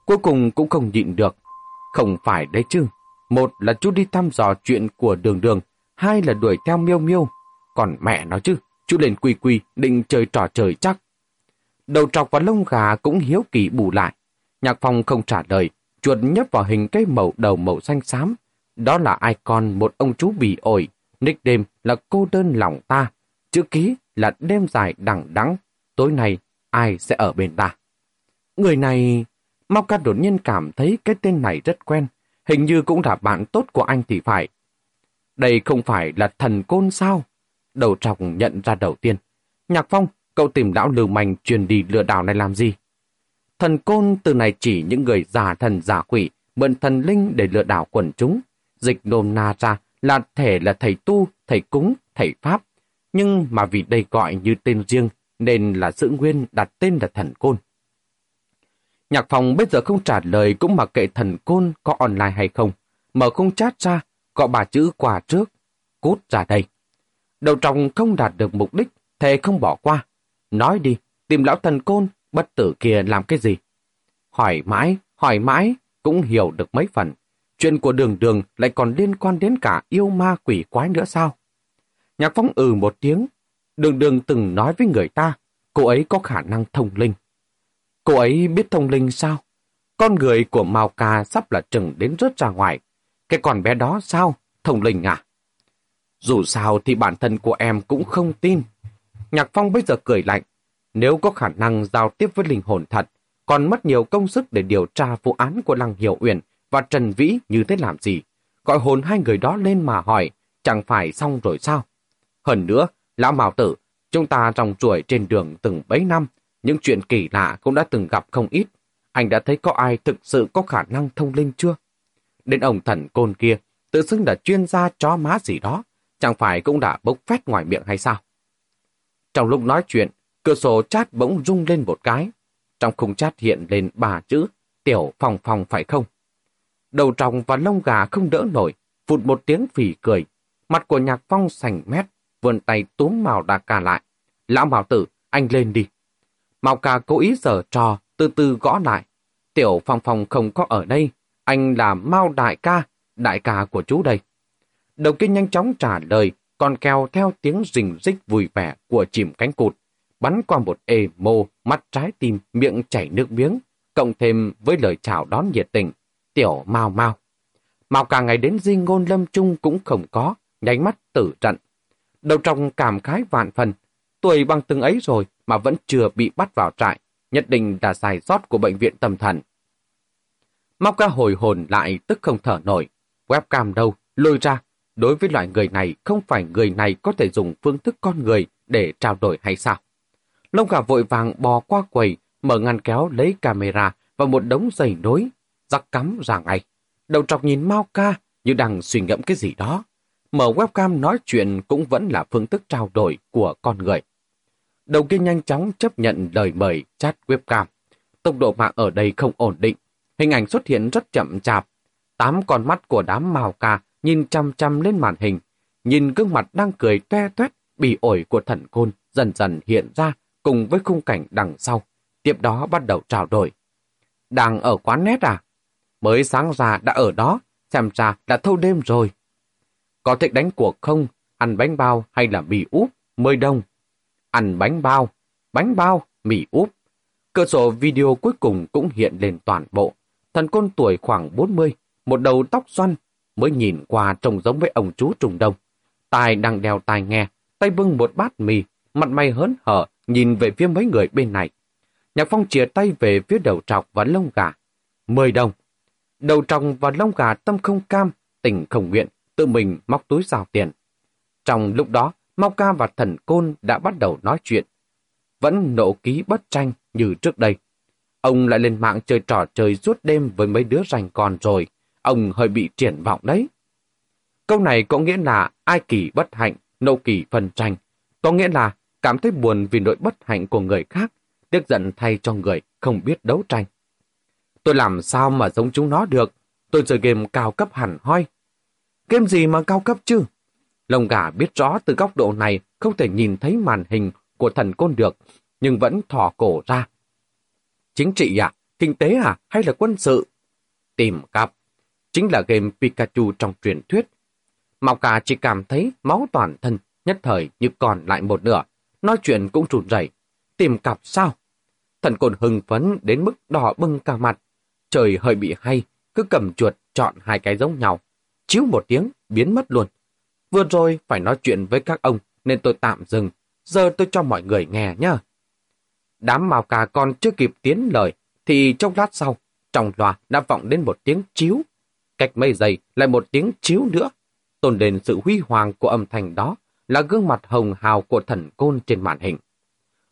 Cuối cùng cũng không nhịn được. Không phải đấy chứ. Một là chú đi thăm dò chuyện của đường đường. Hai là đuổi theo miêu miêu. Còn mẹ nó chứ. Chú lên quy quy định chơi trò chơi chắc. Đầu trọc và lông gà cũng hiếu kỳ bù lại. Nhạc phong không trả lời. Chuột nhấp vào hình cây màu đầu màu xanh xám đó là icon một ông chú bị ổi, nickname là cô đơn lòng ta, chữ ký là đêm dài đằng đắng, tối nay ai sẽ ở bên ta. Người này, Mau Ca đột nhiên cảm thấy cái tên này rất quen, hình như cũng là bạn tốt của anh thì phải. Đây không phải là thần côn sao? Đầu trọc nhận ra đầu tiên. Nhạc Phong, cậu tìm lão lưu manh truyền đi lừa đảo này làm gì? Thần côn từ này chỉ những người giả thần giả quỷ mượn thần linh để lừa đảo quần chúng. Dịch nôm na ra là thể là thầy tu, thầy cúng, thầy pháp. Nhưng mà vì đây gọi như tên riêng, nên là giữ nguyên đặt tên là thần côn. Nhạc phòng bây giờ không trả lời cũng mặc kệ thần côn có online hay không. Mở khung chat ra, gọi bà chữ quà trước, cút ra đây. Đầu trọng không đạt được mục đích, thề không bỏ qua. Nói đi, tìm lão thần côn, bất tử kia làm cái gì? Hỏi mãi, hỏi mãi, cũng hiểu được mấy phần. Chuyện của đường đường lại còn liên quan đến cả yêu ma quỷ quái nữa sao? Nhạc phóng ừ một tiếng. Đường đường từng nói với người ta, cô ấy có khả năng thông linh. Cô ấy biết thông linh sao? Con người của Mao Ca sắp là chừng đến rớt ra ngoài. Cái con bé đó sao? Thông linh à? Dù sao thì bản thân của em cũng không tin. Nhạc Phong bây giờ cười lạnh. Nếu có khả năng giao tiếp với linh hồn thật, còn mất nhiều công sức để điều tra vụ án của Lăng Hiểu Uyển và Trần Vĩ như thế làm gì? Gọi hồn hai người đó lên mà hỏi, chẳng phải xong rồi sao? Hơn nữa, Lão Mạo Tử, chúng ta trong chuỗi trên đường từng bấy năm, những chuyện kỳ lạ cũng đã từng gặp không ít. Anh đã thấy có ai thực sự có khả năng thông linh chưa? Đến ông thần côn kia, tự xưng là chuyên gia chó má gì đó, chẳng phải cũng đã bốc phét ngoài miệng hay sao? Trong lúc nói chuyện, cửa sổ chat bỗng rung lên một cái. Trong khung chat hiện lên ba chữ, tiểu phòng phòng phải không? Đầu tròng và lông gà không đỡ nổi, phụt một tiếng phì cười. Mặt của nhạc phong sành mét, vươn tay túm màu Đa cà lại. Lão mao Tử, anh lên đi. Mao ca cố ý giở trò, từ từ gõ lại. Tiểu Phong Phong không có ở đây, anh là Mao Đại ca, đại ca của chú đây. Đầu kia nhanh chóng trả lời, còn kèo theo tiếng rình rích vui vẻ của chìm cánh cụt, bắn qua một ê mô, mắt trái tim, miệng chảy nước miếng, cộng thêm với lời chào đón nhiệt tình. Tiểu Mao Mao. Mao cả ngày đến di ngôn lâm trung cũng không có, nháy mắt tử trận. Đầu trong cảm khái vạn phần, tuổi bằng từng ấy rồi mà vẫn chưa bị bắt vào trại, nhất định là sai sót của bệnh viện tâm thần. Mao ca hồi hồn lại tức không thở nổi, webcam đâu, lôi ra. Đối với loại người này, không phải người này có thể dùng phương thức con người để trao đổi hay sao? Lông gà vội vàng bò qua quầy, mở ngăn kéo lấy camera và một đống giày nối, giặc cắm ra ngay. Đầu trọc nhìn Mao ca như đang suy ngẫm cái gì đó. Mở webcam nói chuyện cũng vẫn là phương thức trao đổi của con người. Đầu kia nhanh chóng chấp nhận lời mời chat webcam. Tốc độ mạng ở đây không ổn định. Hình ảnh xuất hiện rất chậm chạp. Tám con mắt của đám màu ca nhìn chăm chăm lên màn hình. Nhìn gương mặt đang cười toe toét bị ổi của thần côn dần dần hiện ra cùng với khung cảnh đằng sau. Tiếp đó bắt đầu trao đổi. Đang ở quán nét à? Mới sáng ra đã ở đó, xem ra đã thâu đêm rồi. Có thích đánh cuộc không? Ăn bánh bao hay là mì úp? Mời đông ăn bánh bao, bánh bao, mì úp. Cửa sổ video cuối cùng cũng hiện lên toàn bộ. Thần côn tuổi khoảng 40, một đầu tóc xoăn, mới nhìn qua trông giống với ông chú Trùng Đông. Tài đang đeo tai nghe, tay bưng một bát mì, mặt mày hớn hở, nhìn về phía mấy người bên này. Nhạc Phong chìa tay về phía đầu trọc và lông gà. Mười đồng. Đầu trọc và lông gà tâm không cam, tình không nguyện, tự mình móc túi rào tiền. Trong lúc đó, Mau Ca và Thần Côn đã bắt đầu nói chuyện. Vẫn nộ ký bất tranh như trước đây. Ông lại lên mạng chơi trò chơi suốt đêm với mấy đứa rành con rồi. Ông hơi bị triển vọng đấy. Câu này có nghĩa là ai kỳ bất hạnh, nộ kỳ phần tranh. Có nghĩa là cảm thấy buồn vì nỗi bất hạnh của người khác, tiếc giận thay cho người không biết đấu tranh. Tôi làm sao mà giống chúng nó được? Tôi chơi game cao cấp hẳn hoi. Game gì mà cao cấp chứ? Lông gà biết rõ từ góc độ này không thể nhìn thấy màn hình của thần côn được, nhưng vẫn thò cổ ra. Chính trị à? Kinh tế à? Hay là quân sự? Tìm cặp. Chính là game Pikachu trong truyền thuyết. Mạo cả chỉ cảm thấy máu toàn thân, nhất thời như còn lại một nửa. Nói chuyện cũng rụt rẩy. Tìm cặp sao? Thần côn hưng phấn đến mức đỏ bưng cả mặt. Trời hơi bị hay, cứ cầm chuột chọn hai cái giống nhau. Chiếu một tiếng, biến mất luôn. Vừa rồi phải nói chuyện với các ông nên tôi tạm dừng. Giờ tôi cho mọi người nghe nhá. Đám màu cà còn chưa kịp tiến lời thì trong lát sau, trong loa đã vọng đến một tiếng chiếu. Cách mấy giây lại một tiếng chiếu nữa. Tôn đền sự huy hoàng của âm thanh đó là gương mặt hồng hào của thần côn trên màn hình.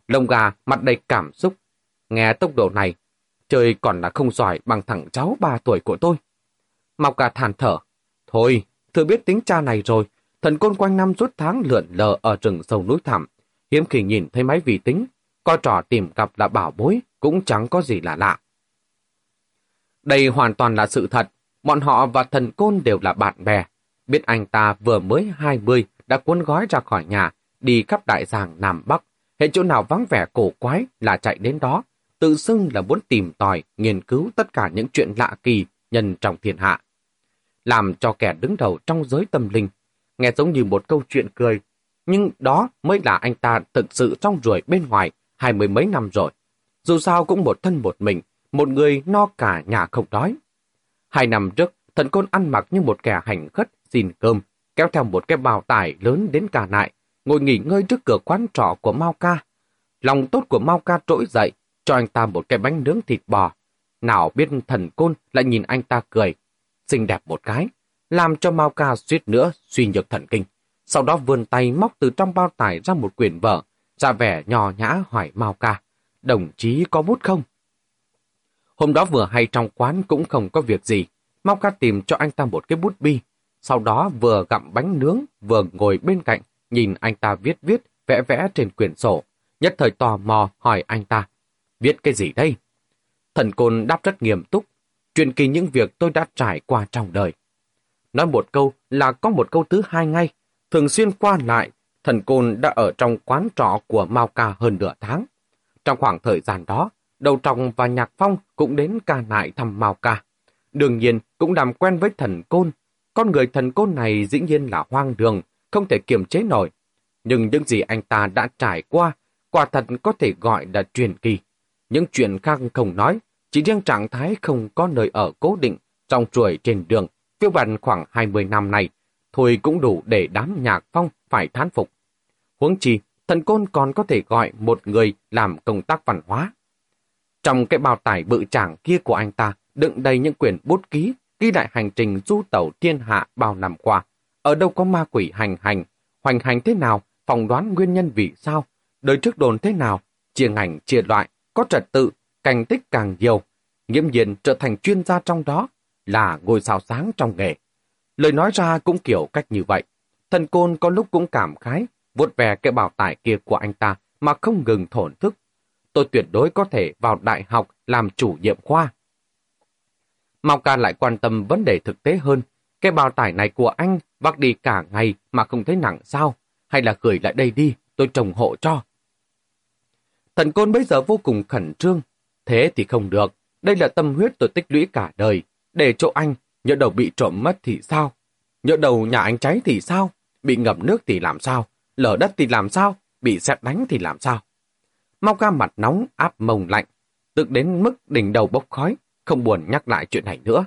Lông gà mặt đầy cảm xúc. Nghe tốc độ này, trời còn là không giỏi bằng thằng cháu ba tuổi của tôi. Mao gà than thở. Thôi, thừa biết tính cha này rồi, thần côn quanh năm suốt tháng lượn lờ ở rừng sâu núi thẳm. Hiếm khi nhìn thấy máy vi tính, coi trò tìm gặp là bảo bối, cũng chẳng có gì là lạ. Đây hoàn toàn là sự thật, bọn họ và thần côn đều là bạn bè. Biết anh ta vừa mới 20 đã cuốn gói ra khỏi nhà, đi khắp đại giang Nam Bắc. Hệ chỗ nào vắng vẻ cổ quái là chạy đến đó, tự xưng là muốn tìm tòi, nghiên cứu tất cả những chuyện lạ kỳ nhân trong thiên hạ. Làm cho kẻ đứng đầu trong giới tâm linh, nghe giống như một câu chuyện cười, nhưng đó mới là anh ta thực sự trong ruồi bên ngoài hai mươi mấy năm rồi. Dù sao cũng một thân một mình, một người no cả nhà không đói. Hai năm trước, thần côn ăn mặc như một kẻ hành khất xin cơm, kéo theo một cái bao tải lớn đến cả nại, ngồi nghỉ ngơi trước cửa quán trọ của Mao Ca. Lòng tốt của Mao Ca trỗi dậy, cho anh ta một cái bánh nướng thịt bò. Nào biết thần côn lại nhìn anh ta cười, xinh đẹp một cái, làm cho Mao Ca suýt nữa suy nhược thần kinh. Sau đó vươn tay móc từ trong bao tải ra một quyển vở, ra vẻ nhỏ nhã hỏi Mao Ca, đồng chí có bút không? Hôm đó vừa hay trong quán cũng không có việc gì, Mao Ca tìm cho anh ta một cái bút bi, sau đó vừa gặm bánh nướng, vừa ngồi bên cạnh, nhìn anh ta viết viết, vẽ vẽ trên quyển sổ. Nhất thời tò mò hỏi anh ta, viết cái gì đây? Thần Côn đáp rất nghiêm túc, truyền kỳ những việc tôi đã trải qua trong đời. Nói một câu là có một câu thứ hai ngay, thường xuyên qua lại, thần Côn đã ở trong quán trọ của Mao Ca hơn nửa tháng. Trong khoảng thời gian đó, Đầu Trọng và Nhạc Phong cũng đến ca nại thăm Mao Ca. Đương nhiên cũng làm quen với thần Côn. Con người thần Côn này dĩ nhiên là hoang đường, không thể kiềm chế nổi. Nhưng những gì anh ta đã trải qua, quả thật có thể gọi là truyền kỳ. Những chuyện khác không nói, chỉ riêng trạng thái không có nơi ở cố định trong chuỗi trên đường, phiêu bạt khoảng 20 năm này, thôi cũng đủ để đám nhạc phong phải thán phục. Huống chi, thần côn còn có thể gọi một người làm công tác văn hóa. Trong cái bao tải bự trảng kia của anh ta, đựng đầy những quyển bút ký, ghi lại hành trình du tẩu thiên hạ bao năm qua. Ở đâu có ma quỷ hành hành, hoành hành thế nào, phỏng đoán nguyên nhân vì sao, đời trước đồn thế nào, chia ngành, chia loại, có trật tự, cảnh tích càng nhiều. Nghiễm nhiên trở thành chuyên gia trong đó, là ngôi sao sáng trong nghề. Lời nói ra cũng kiểu cách như vậy. Thần côn có lúc cũng cảm khái, vuốt về cái bảo tải kia của anh ta mà không ngừng thổn thức. Tôi tuyệt đối có thể vào đại học làm chủ nhiệm khoa. Mao ca lại quan tâm vấn đề thực tế hơn. Cái bao tải này của anh vác đi cả ngày mà không thấy nặng sao? Hay là gửi lại đây đi, tôi trồng hộ cho. Thần côn bây giờ vô cùng khẩn trương. Thế thì không được. Đây là tâm huyết tôi tích lũy cả đời. Để chỗ anh, nhỡ đầu bị trộm mất thì sao? Nhỡ đầu nhà anh cháy thì sao? Bị ngập nước thì làm sao? Lở đất thì làm sao? Bị xét đánh thì làm sao? Mau ca mặt nóng, áp mông lạnh. Tức đến mức đỉnh đầu bốc khói, không buồn nhắc lại chuyện này nữa.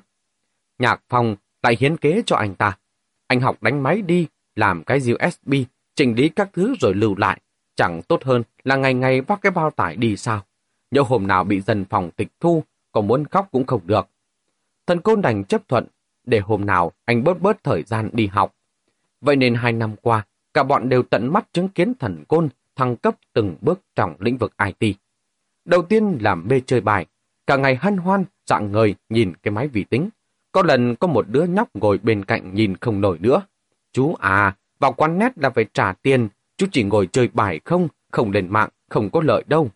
Nhạc Phong lại hiến kế cho anh ta. Anh học đánh máy đi, làm cái USB, chỉnh lý các thứ rồi lưu lại. Chẳng tốt hơn là ngày ngày vác cái bao tải đi sao. Nhớ hôm nào bị dân phòng tịch thu, còn muốn khóc cũng không được. Thần côn đành chấp thuận, để hôm nào anh bớt bớt thời gian đi học. Vậy nên hai năm qua, cả bọn đều tận mắt chứng kiến thần côn thăng cấp từng bước trong lĩnh vực IT. Đầu tiên là mê chơi bài, cả ngày hân hoan, dạng người nhìn cái máy vi tính. Có lần có một đứa nhóc ngồi bên cạnh nhìn không nổi nữa. Chú à, vào quán nét là phải trả tiền, chú chỉ ngồi chơi bài không, không lên mạng, không có lợi đâu.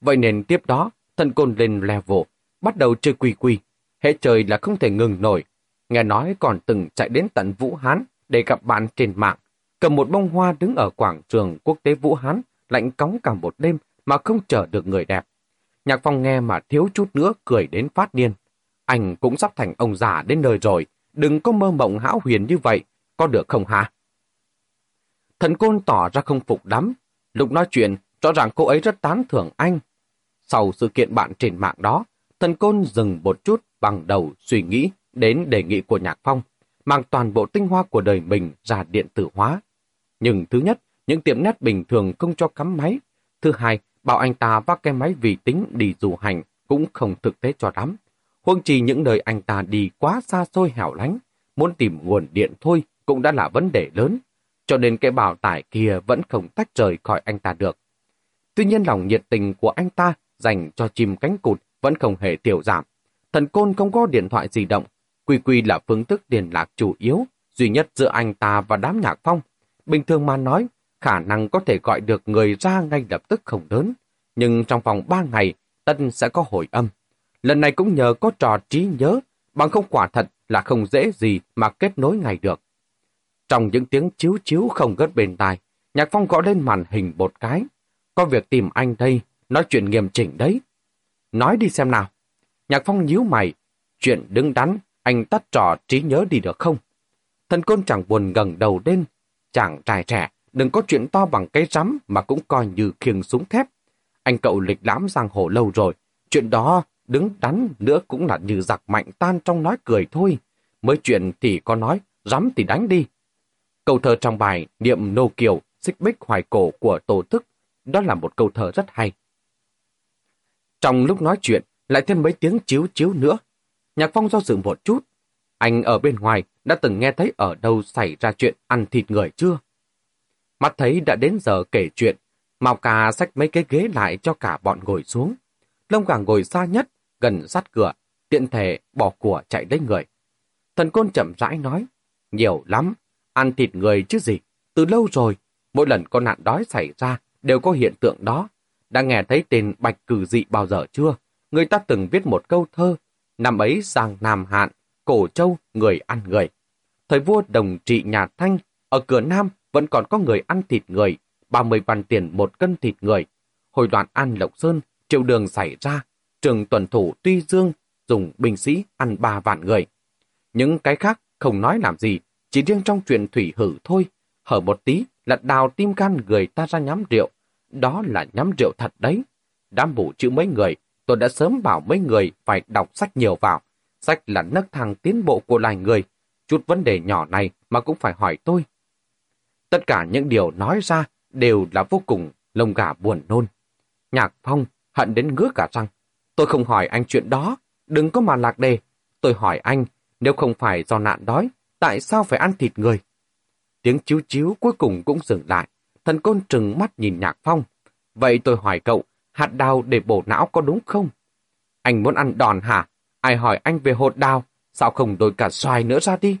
Vậy nên tiếp đó, thần côn lên level, bắt đầu chơi quỳ quỳ. Hệ trời là không thể ngừng nổi. Nghe nói còn từng chạy đến tận Vũ Hán để gặp bạn trên mạng. Cầm một bông hoa đứng ở quảng trường quốc tế Vũ Hán, lạnh cóng cả một đêm mà không chờ được người đẹp. Nhạc phong nghe mà thiếu chút nữa cười đến phát điên. Anh cũng sắp thành ông già đến nơi rồi, đừng có mơ mộng hão huyền như vậy, có được không hả? Thần côn tỏ ra không phục lắm. Lúc nói chuyện, rõ ràng cô ấy rất tán thưởng anh. Sau sự kiện bạn trên mạng đó, thần côn dừng một chút bằng đầu suy nghĩ đến đề nghị của Nhạc Phong, mang toàn bộ tinh hoa của đời mình ra điện tử hóa. Nhưng thứ nhất, những tiệm nét bình thường không cho cắm máy. Thứ hai, bảo anh ta vác cái máy vi tính đi du hành cũng không thực tế cho lắm. Huông chỉ những nơi anh ta đi quá xa xôi hẻo lánh, muốn tìm nguồn điện thôi cũng đã là vấn đề lớn, cho nên cái bảo tải kia vẫn không tách rời khỏi anh ta được. Tuy nhiên lòng nhiệt tình của anh ta dành cho chim cánh cụt vẫn không hề tiểu giảm. Thần côn không có điện thoại di động, Quy quy là phương thức liên lạc chủ yếu, duy nhất giữa anh ta và đám nhạc phong. Bình thường mà nói, khả năng có thể gọi được người ra ngay lập tức không lớn, nhưng trong vòng 3 ngày, Tân sẽ có hồi âm. Lần này cũng nhờ có trò trí nhớ, bằng không quả thật là không dễ gì mà kết nối ngay được. Trong những tiếng chiếu chiếu không gớt bên tai, Nhạc Phong gõ lên màn hình một cái. Có việc tìm anh đây, nói chuyện nghiêm chỉnh đấy. Nói đi xem nào. Nhạc Phong nhíu mày. Chuyện đứng đắn, anh tắt trò trí nhớ đi được không? Thần côn chẳng buồn gần đầu lên. Chàng trai trẻ, đừng có chuyện to bằng cái rắm mà cũng coi như khiêng súng thép. Anh cậu lịch lãm giang hồ lâu rồi. Chuyện đó đứng đắn nữa cũng là như giặc mạnh tan trong nói cười thôi. Mới chuyện thì có nói, rắm thì đánh đi. Câu thơ trong bài Niệm Nô Kiều, Xích Bích Hoài Cổ của Tổ Thức, đó là một câu thơ rất hay. Trong lúc nói chuyện, lại thêm mấy tiếng chiếu chiếu nữa. Nhạc Phong do dự một chút. Anh ở bên ngoài đã từng nghe thấy ở đâu xảy ra chuyện ăn thịt người chưa? Mắt thấy đã đến giờ kể chuyện, Mao Cà xách mấy cái ghế lại cho cả bọn ngồi xuống. Lông gà ngồi xa nhất, gần sát cửa, tiện thể bỏ của chạy lấy người. Thần côn chậm rãi nói, nhiều lắm, ăn thịt người chứ gì, từ lâu rồi, mỗi lần con nạn đói xảy ra đều có hiện tượng đó. Đã nghe thấy tên bạch cử dị bao giờ chưa? Người ta từng viết một câu thơ, năm ấy sang Nam Hạn, cổ châu, người ăn người. Thời vua đồng trị nhà Thanh, ở cửa Nam vẫn còn có người ăn thịt người, 30 văn tiền một cân thịt người. Hồi đoạn An Lộc Sơn, triều đường xảy ra, trường tuần thủ Tuy Dương dùng binh sĩ ăn ba vạn người. Những cái khác không nói làm gì, chỉ riêng trong chuyện thủy hử thôi, hở một tí là đào tim can người ta ra nhắm rượu. Đó là nhắm rượu thật đấy. Đám bủ chữ mấy người, tôi đã sớm bảo mấy người phải đọc sách nhiều vào. Sách là nấc thang tiến bộ của loài người. Chút vấn đề nhỏ này mà cũng phải hỏi tôi. Tất cả những điều nói ra đều là vô cùng lông gà buồn nôn. Nhạc Phong hận đến ngứa cả răng. Tôi không hỏi anh chuyện đó, đừng có mà lạc đề. Tôi hỏi anh, nếu không phải do nạn đói, tại sao phải ăn thịt người? Tiếng chiếu chiếu cuối cùng cũng dừng lại. Thần côn trừng mắt nhìn Nhạc Phong. Vậy tôi hỏi cậu, hạt đào để bổ não có đúng không? Anh muốn ăn đòn hả? Ai hỏi anh về hột đào? Sao không đổi cả xoài nữa ra đi?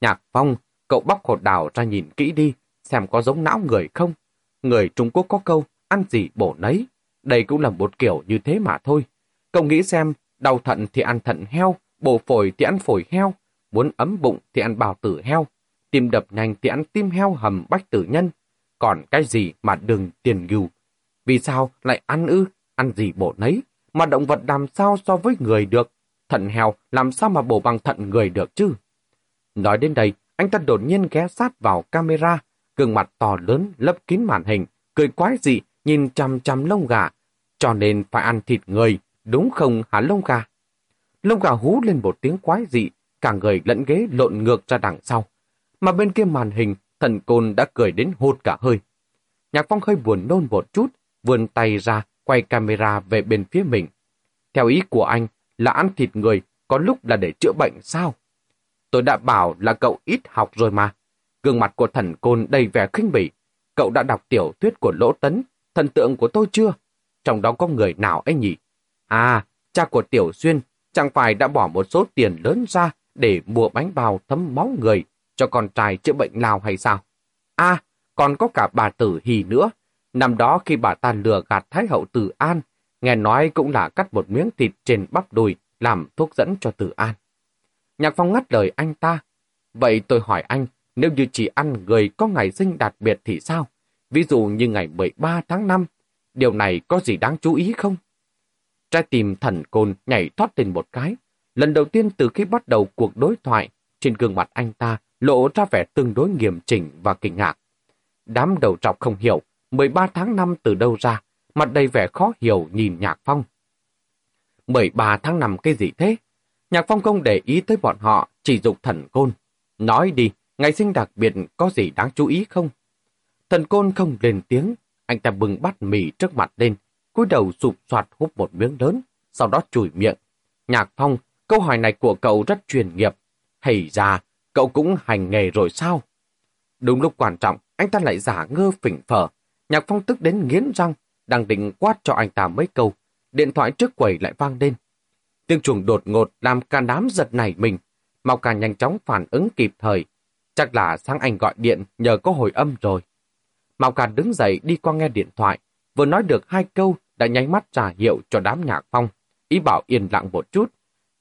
Nhạc Phong, cậu bóc hột đào ra nhìn kỹ đi, xem có giống não người không. Người Trung Quốc có câu, ăn gì bổ nấy. Đây cũng là một kiểu như thế mà thôi. Cậu nghĩ xem, đau thận thì ăn thận heo, bổ phổi thì ăn phổi heo, muốn ấm bụng thì ăn bào tử heo, tim đập nhanh thì ăn tim heo hầm bách tử nhân. Còn cái gì mà đừng tiền ngưu? Vì sao lại ăn ư? Ăn gì bổ nấy? Mà động vật làm sao so với người được? Thận heo làm sao mà bổ bằng thận người được chứ? Nói đến đây, anh ta đột nhiên ghé sát vào camera, gương mặt to lớn lấp kín màn hình, cười quái dị, nhìn chằm chằm lông gà. Cho nên phải ăn thịt người, đúng không hả lông gà? Lông gà hú lên một tiếng quái dị, cả người lẫn ghế lộn ngược ra đằng sau. Mà bên kia màn hình, thần côn đã cười đến hụt cả hơi. Nhạc Phong hơi buồn nôn một chút, vươn tay ra, quay camera về bên phía mình. Theo ý của anh là ăn thịt người, có lúc là để chữa bệnh sao? Tôi đã bảo là cậu ít học rồi mà. Gương mặt của thần côn đầy vẻ khinh bỉ. Cậu đã đọc tiểu thuyết của Lỗ Tấn, thần tượng của tôi chưa? Trong đó có người nào ấy nhỉ? À, cha của Tiểu Xuyên chẳng phải đã bỏ một số tiền lớn ra để mua bánh bao thấm máu người cho con trai chữa bệnh lao hay sao? À, còn có cả bà Tử Hì nữa. Năm đó khi bà ta lừa gạt Thái hậu Tử An, nghe nói cũng là cắt một miếng thịt trên bắp đùi làm thuốc dẫn cho Tử An. Nhạc Phong ngắt lời anh ta. Vậy tôi hỏi anh, nếu như chỉ ăn người có ngày sinh đặc biệt thì sao? Ví dụ như ngày 13 tháng 5, điều này có gì đáng chú ý không? Trái tim thần côn nhảy thoát lên một cái. Lần đầu tiên từ khi bắt đầu cuộc đối thoại, trên gương mặt anh ta lộ ra vẻ tương đối nghiêm chỉnh và kinh ngạc. Đám đầu trọc không hiểu, 13 tháng 5 từ đâu ra, mặt đầy vẻ khó hiểu nhìn Nhạc Phong. 13 tháng 5 cái gì thế? Nhạc Phong không để ý tới bọn họ, chỉ dục thần côn. Nói đi, ngày sinh đặc biệt có gì đáng chú ý không? Thần côn không lên tiếng, anh ta bừng bát mì trước mặt lên, cúi đầu sụp soạt hút một miếng lớn, sau đó chùi miệng. Nhạc Phong, câu hỏi này của cậu rất chuyên nghiệp. Hay ra, cậu cũng hành nghề rồi sao? Đúng lúc quan trọng, anh ta lại giả ngơ phỉnh phở. Nhạc Phong tức đến nghiến răng, đang định quát cho anh ta mấy câu. Điện thoại trước quầy lại vang lên. Tiếng chuồng đột ngột làm cả đám giật nảy mình. Mau Ca nhanh chóng phản ứng kịp thời. Chắc là sáng anh gọi điện nhờ có hồi âm rồi. Mau Ca đứng dậy đi qua nghe điện thoại. Vừa nói được hai câu đã nháy mắt trả hiệu cho đám nhạc phong. Ý bảo yên lặng một chút.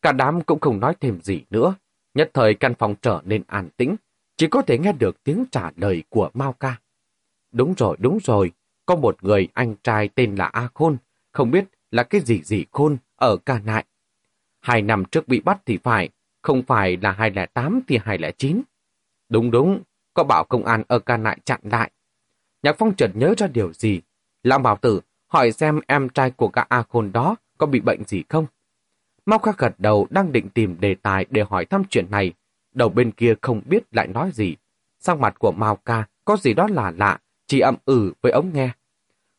Cả đám cũng không nói thêm gì nữa. Nhất thời căn phòng trở nên an tĩnh. Chỉ có thể nghe được tiếng trả lời của Mao Ca. Đúng rồi, đúng rồi. Có một người anh trai tên là A Khôn. Không biết là cái gì gì Khôn ở Ca Nại. Hai năm trước bị bắt thì phải. Không phải là 208 thì 209. Đúng đúng, có bảo công an ở Ca Nại chặn lại. Nhạc Phong chợt nhớ ra điều gì. Lão Bảo Tử hỏi xem em trai của cả A Khôn đó có bị bệnh gì không. Mau khắc gật đầu đang định tìm đề tài để hỏi thăm chuyện này. Đầu bên kia không biết lại nói gì. Sang mặt của Mao Ca có gì đó là lạ, chỉ ậm ừ với ống nghe.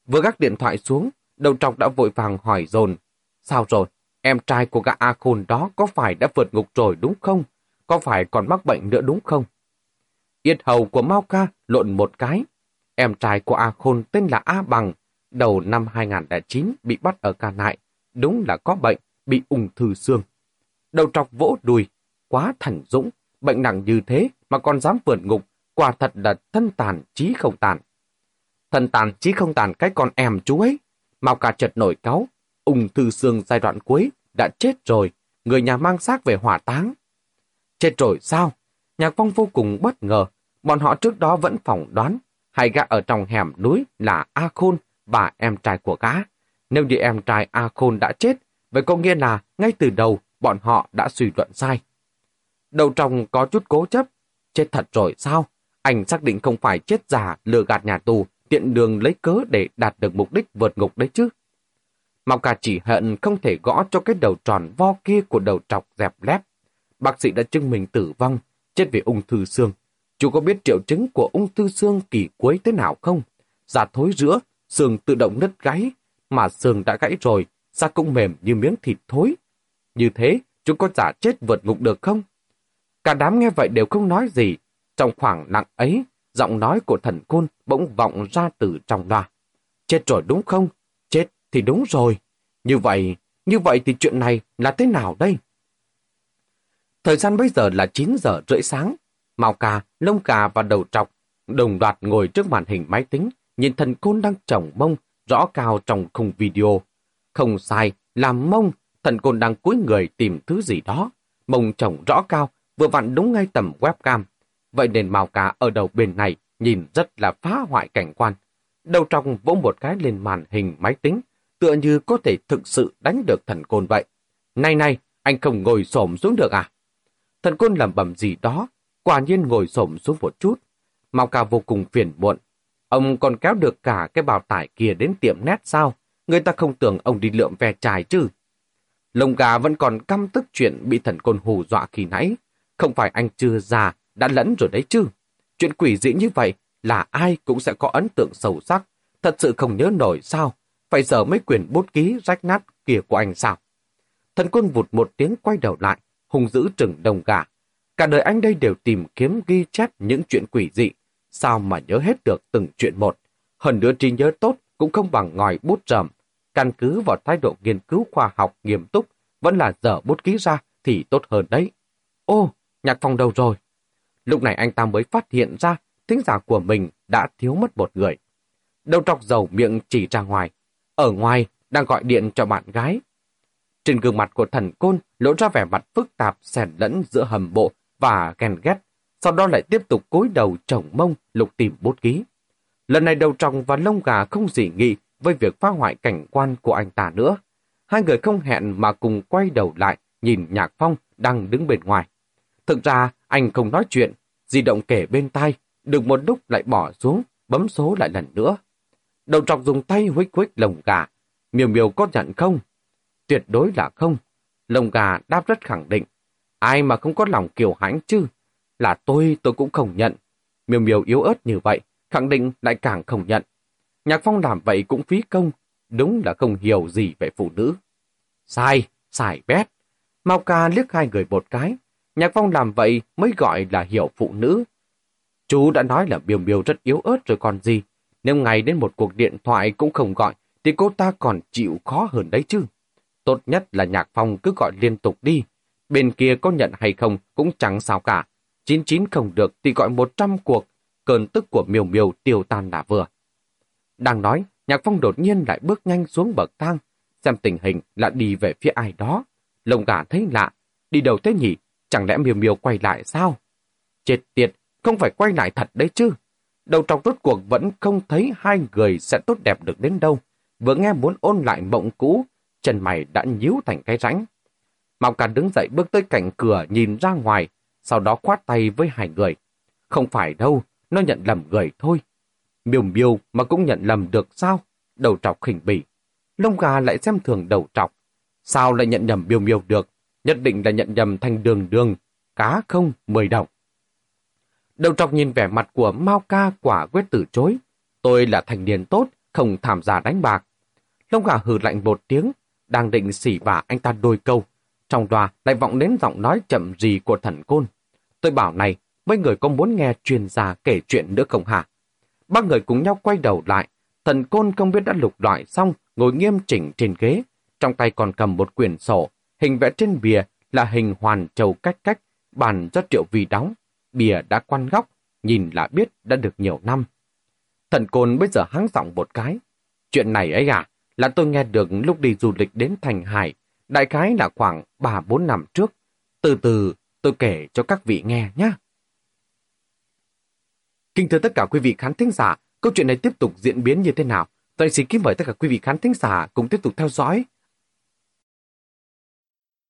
Vừa gác điện thoại xuống, đầu trọc đã vội vàng hỏi dồn Sao rồi? Em trai của gã A Khôn đó có phải đã vượt ngục rồi đúng không? Có phải còn mắc bệnh nữa đúng không? Yết hầu của Mao Ca lộn một cái. Em trai của A Khôn tên là A Bằng, đầu năm 2009 bị bắt ở Ca Nại. Đúng là có bệnh, bị ung thư xương. Đầu trọc vỗ đùi, quá thần dũng, bệnh nặng như thế mà còn dám vượt ngục, quả thật là thân tàn trí không tàn. Thân tàn trí không tàn cái con em chú ấy. mau cả chợt nổi cáu, ung thư xương giai đoạn cuối đã chết rồi, người nhà mang xác về hỏa táng. Chết rồi sao? Nhạc Phong vô cùng bất ngờ, bọn họ trước đó vẫn phỏng đoán hai gã ở trong hẻm núi là A Khôn và em trai của gã. Nếu như em trai A Khôn đã chết, vậy có nghĩa là ngay từ đầu bọn họ đã suy luận sai. Đầu trong có chút cố chấp, chết thật rồi sao? Anh xác định không phải chết giả lừa gạt nhà tù, tiện đường lấy cớ để đạt được mục đích vượt ngục đấy chứ. Mạo cả chỉ hận không thể gõ cho cái đầu tròn vo kia của đầu trọc dẹp lép. Bác sĩ đã chứng minh tử vong, chết vì ung thư xương. Chú có biết triệu chứng của ung thư xương kỳ cuối thế nào không? Giả thối rữa, xương tự động nứt gáy, mà xương đã gãy rồi, da cũng mềm như miếng thịt thối. Như thế, chúng có giả chết vượt ngục được không? Cả đám nghe vậy đều không nói gì. Trong khoảng lặng ấy, giọng nói của thần côn bỗng vọng ra từ trong loa. Chết rồi đúng không? Chết thì đúng rồi. Như vậy, như vậy thì chuyện này là thế nào đây? Thời gian bây giờ là 9 giờ rưỡi sáng. Màu cà, lông cà và đầu trọc đồng loạt ngồi trước màn hình máy tính, nhìn thần côn đang trồng mông rõ cao trong khung video. Không sai, làm mông, thần côn đang cúi người tìm thứ gì đó. Mông trồng rõ cao, vừa vặn đúng ngay tầm webcam. Vậy nên màu cá ở đầu bên này nhìn rất là phá hoại cảnh quan. Đầu trong vỗ một cái lên màn hình máy tính, tựa như có thể thực sự đánh được thần côn vậy. Này này, anh không ngồi xổm xuống được à? Thần côn làm bầm gì đó, quả nhiên ngồi xổm xuống một chút. Mao ca vô cùng phiền muộn. Ông còn kéo được cả cái bào tải kia đến tiệm nét sao? Người ta không tưởng ông đi lượm ve chài chứ. Lông gà vẫn còn căm tức chuyện bị thần côn hù dọa khi nãy. Không phải anh chưa già, đã lẫn rồi đấy chứ. Chuyện quỷ dị như vậy là ai cũng sẽ có ấn tượng sâu sắc. Thật sự không nhớ nổi sao? Phải giờ mấy quyển bút ký rách nát kia của anh sao? Thần quân vụt một tiếng quay đầu lại, hùng dữ trừng đồng gà. Cả đời anh đây đều tìm kiếm ghi chép những chuyện quỷ dị. Sao mà nhớ hết được từng chuyện một? Hơn nữa trí nhớ tốt cũng không bằng ngòi bút rầm. Căn cứ vào thái độ nghiên cứu khoa học nghiêm túc, vẫn là dở bút ký ra thì tốt hơn đấy. Ô, nhạc phòng đâu rồi? Lúc này anh ta mới phát hiện ra thính giả của mình đã thiếu mất một người. Đầu trọc dầu miệng chỉ ra ngoài. Ở ngoài đang gọi điện cho bạn gái. Trên gương mặt của thần côn lộ ra vẻ mặt phức tạp xen lẫn giữa hầm bộ và ghen ghét. Sau đó lại tiếp tục cúi đầu trồng mông lục tìm bút ký. Lần này đầu tròng và lông gà không dị nghị với việc phá hoại cảnh quan của anh ta nữa. Hai người không hẹn mà cùng quay đầu lại nhìn Nhạc Phong đang đứng bên ngoài. Thực ra anh không nói chuyện, di động kể bên tai, được một lúc lại bỏ xuống, bấm số lại lần nữa. Đầu trọc dùng tay huých huých lồng gà. Miều miều có nhận không? Tuyệt đối là không. Lồng gà đáp rất khẳng định. Ai mà không có lòng kiều hãnh chứ? Là tôi, tôi cũng không nhận. Miều miều yếu ớt như vậy, khẳng định lại càng không nhận. Nhạc Phong làm vậy cũng phí công, đúng là không hiểu gì về phụ nữ. Sai, sai bét. Mau ca liếc hai người một cái. Nhạc Phong làm vậy mới gọi là hiểu phụ nữ. Chú đã nói là Miêu Miêu rất yếu ớt rồi còn gì. Nếu ngày đến một cuộc điện thoại cũng không gọi, thì cô ta còn chịu khó hơn đấy chứ. Tốt nhất là Nhạc Phong cứ gọi liên tục đi. Bên kia có nhận hay không cũng chẳng sao cả. 99 không được thì gọi 100 cuộc. Cơn tức của Miêu Miêu tiêu tan là vừa. Đang nói, Nhạc Phong đột nhiên lại bước nhanh xuống bậc thang. Xem tình hình là đi về phía ai đó. Lồng gà thấy lạ. Đi đâu thế nhỉ? Chẳng lẽ miều miều quay lại sao? Chết tiệt, không phải quay lại thật đấy chứ. Đầu trọc rốt cuộc vẫn không thấy hai người sẽ tốt đẹp được đến đâu. Vừa nghe muốn ôn lại mộng cũ, chân mày đã nhíu thành cái rãnh. Mạo Càn đứng dậy bước tới cạnh cửa nhìn ra ngoài, sau đó khoát tay với hai người. Không phải đâu, nó nhận lầm người thôi. Miêu miêu mà cũng nhận lầm được sao? Đầu trọc khỉnh bỉ. Lông gà lại xem thường đầu trọc. Sao lại nhận nhầm miêu miêu được? Nhất định là nhận nhầm thành đường đường. Cá không, mười đồng. Đầu trọc nhìn vẻ mặt của Mao ca quả quyết từ chối. Tôi là thành niên tốt, không tham gia đánh bạc. Lông gà hừ lạnh một tiếng, đang định xỉ vả anh ta đôi câu. Trong đoà lại vọng đến giọng nói chậm gì của thần côn. Tôi bảo này, mấy người có muốn nghe chuyên gia kể chuyện nữa không hả? Ba người cùng nhau quay đầu lại. Thần côn không biết đã lục loại xong, ngồi nghiêm chỉnh trên ghế. Trong tay còn cầm một quyển sổ. Hình vẽ trên bìa là hình hoàn trầu cách cách, bàn do triệu vì đóng. Bìa đã quan góc, nhìn là biết đã được nhiều năm. Thần côn bây giờ hắng giọng một cái. Chuyện này ấy à, là tôi nghe được lúc đi du lịch đến Thành Hải, đại khái là khoảng 3-4 năm trước. Từ từ, tôi kể cho các vị nghe nhé. Kính thưa tất cả quý vị khán thính giả, câu chuyện này tiếp tục diễn biến như thế nào? Tôi xin kính mời tất cả quý vị khán thính giả cùng tiếp tục theo dõi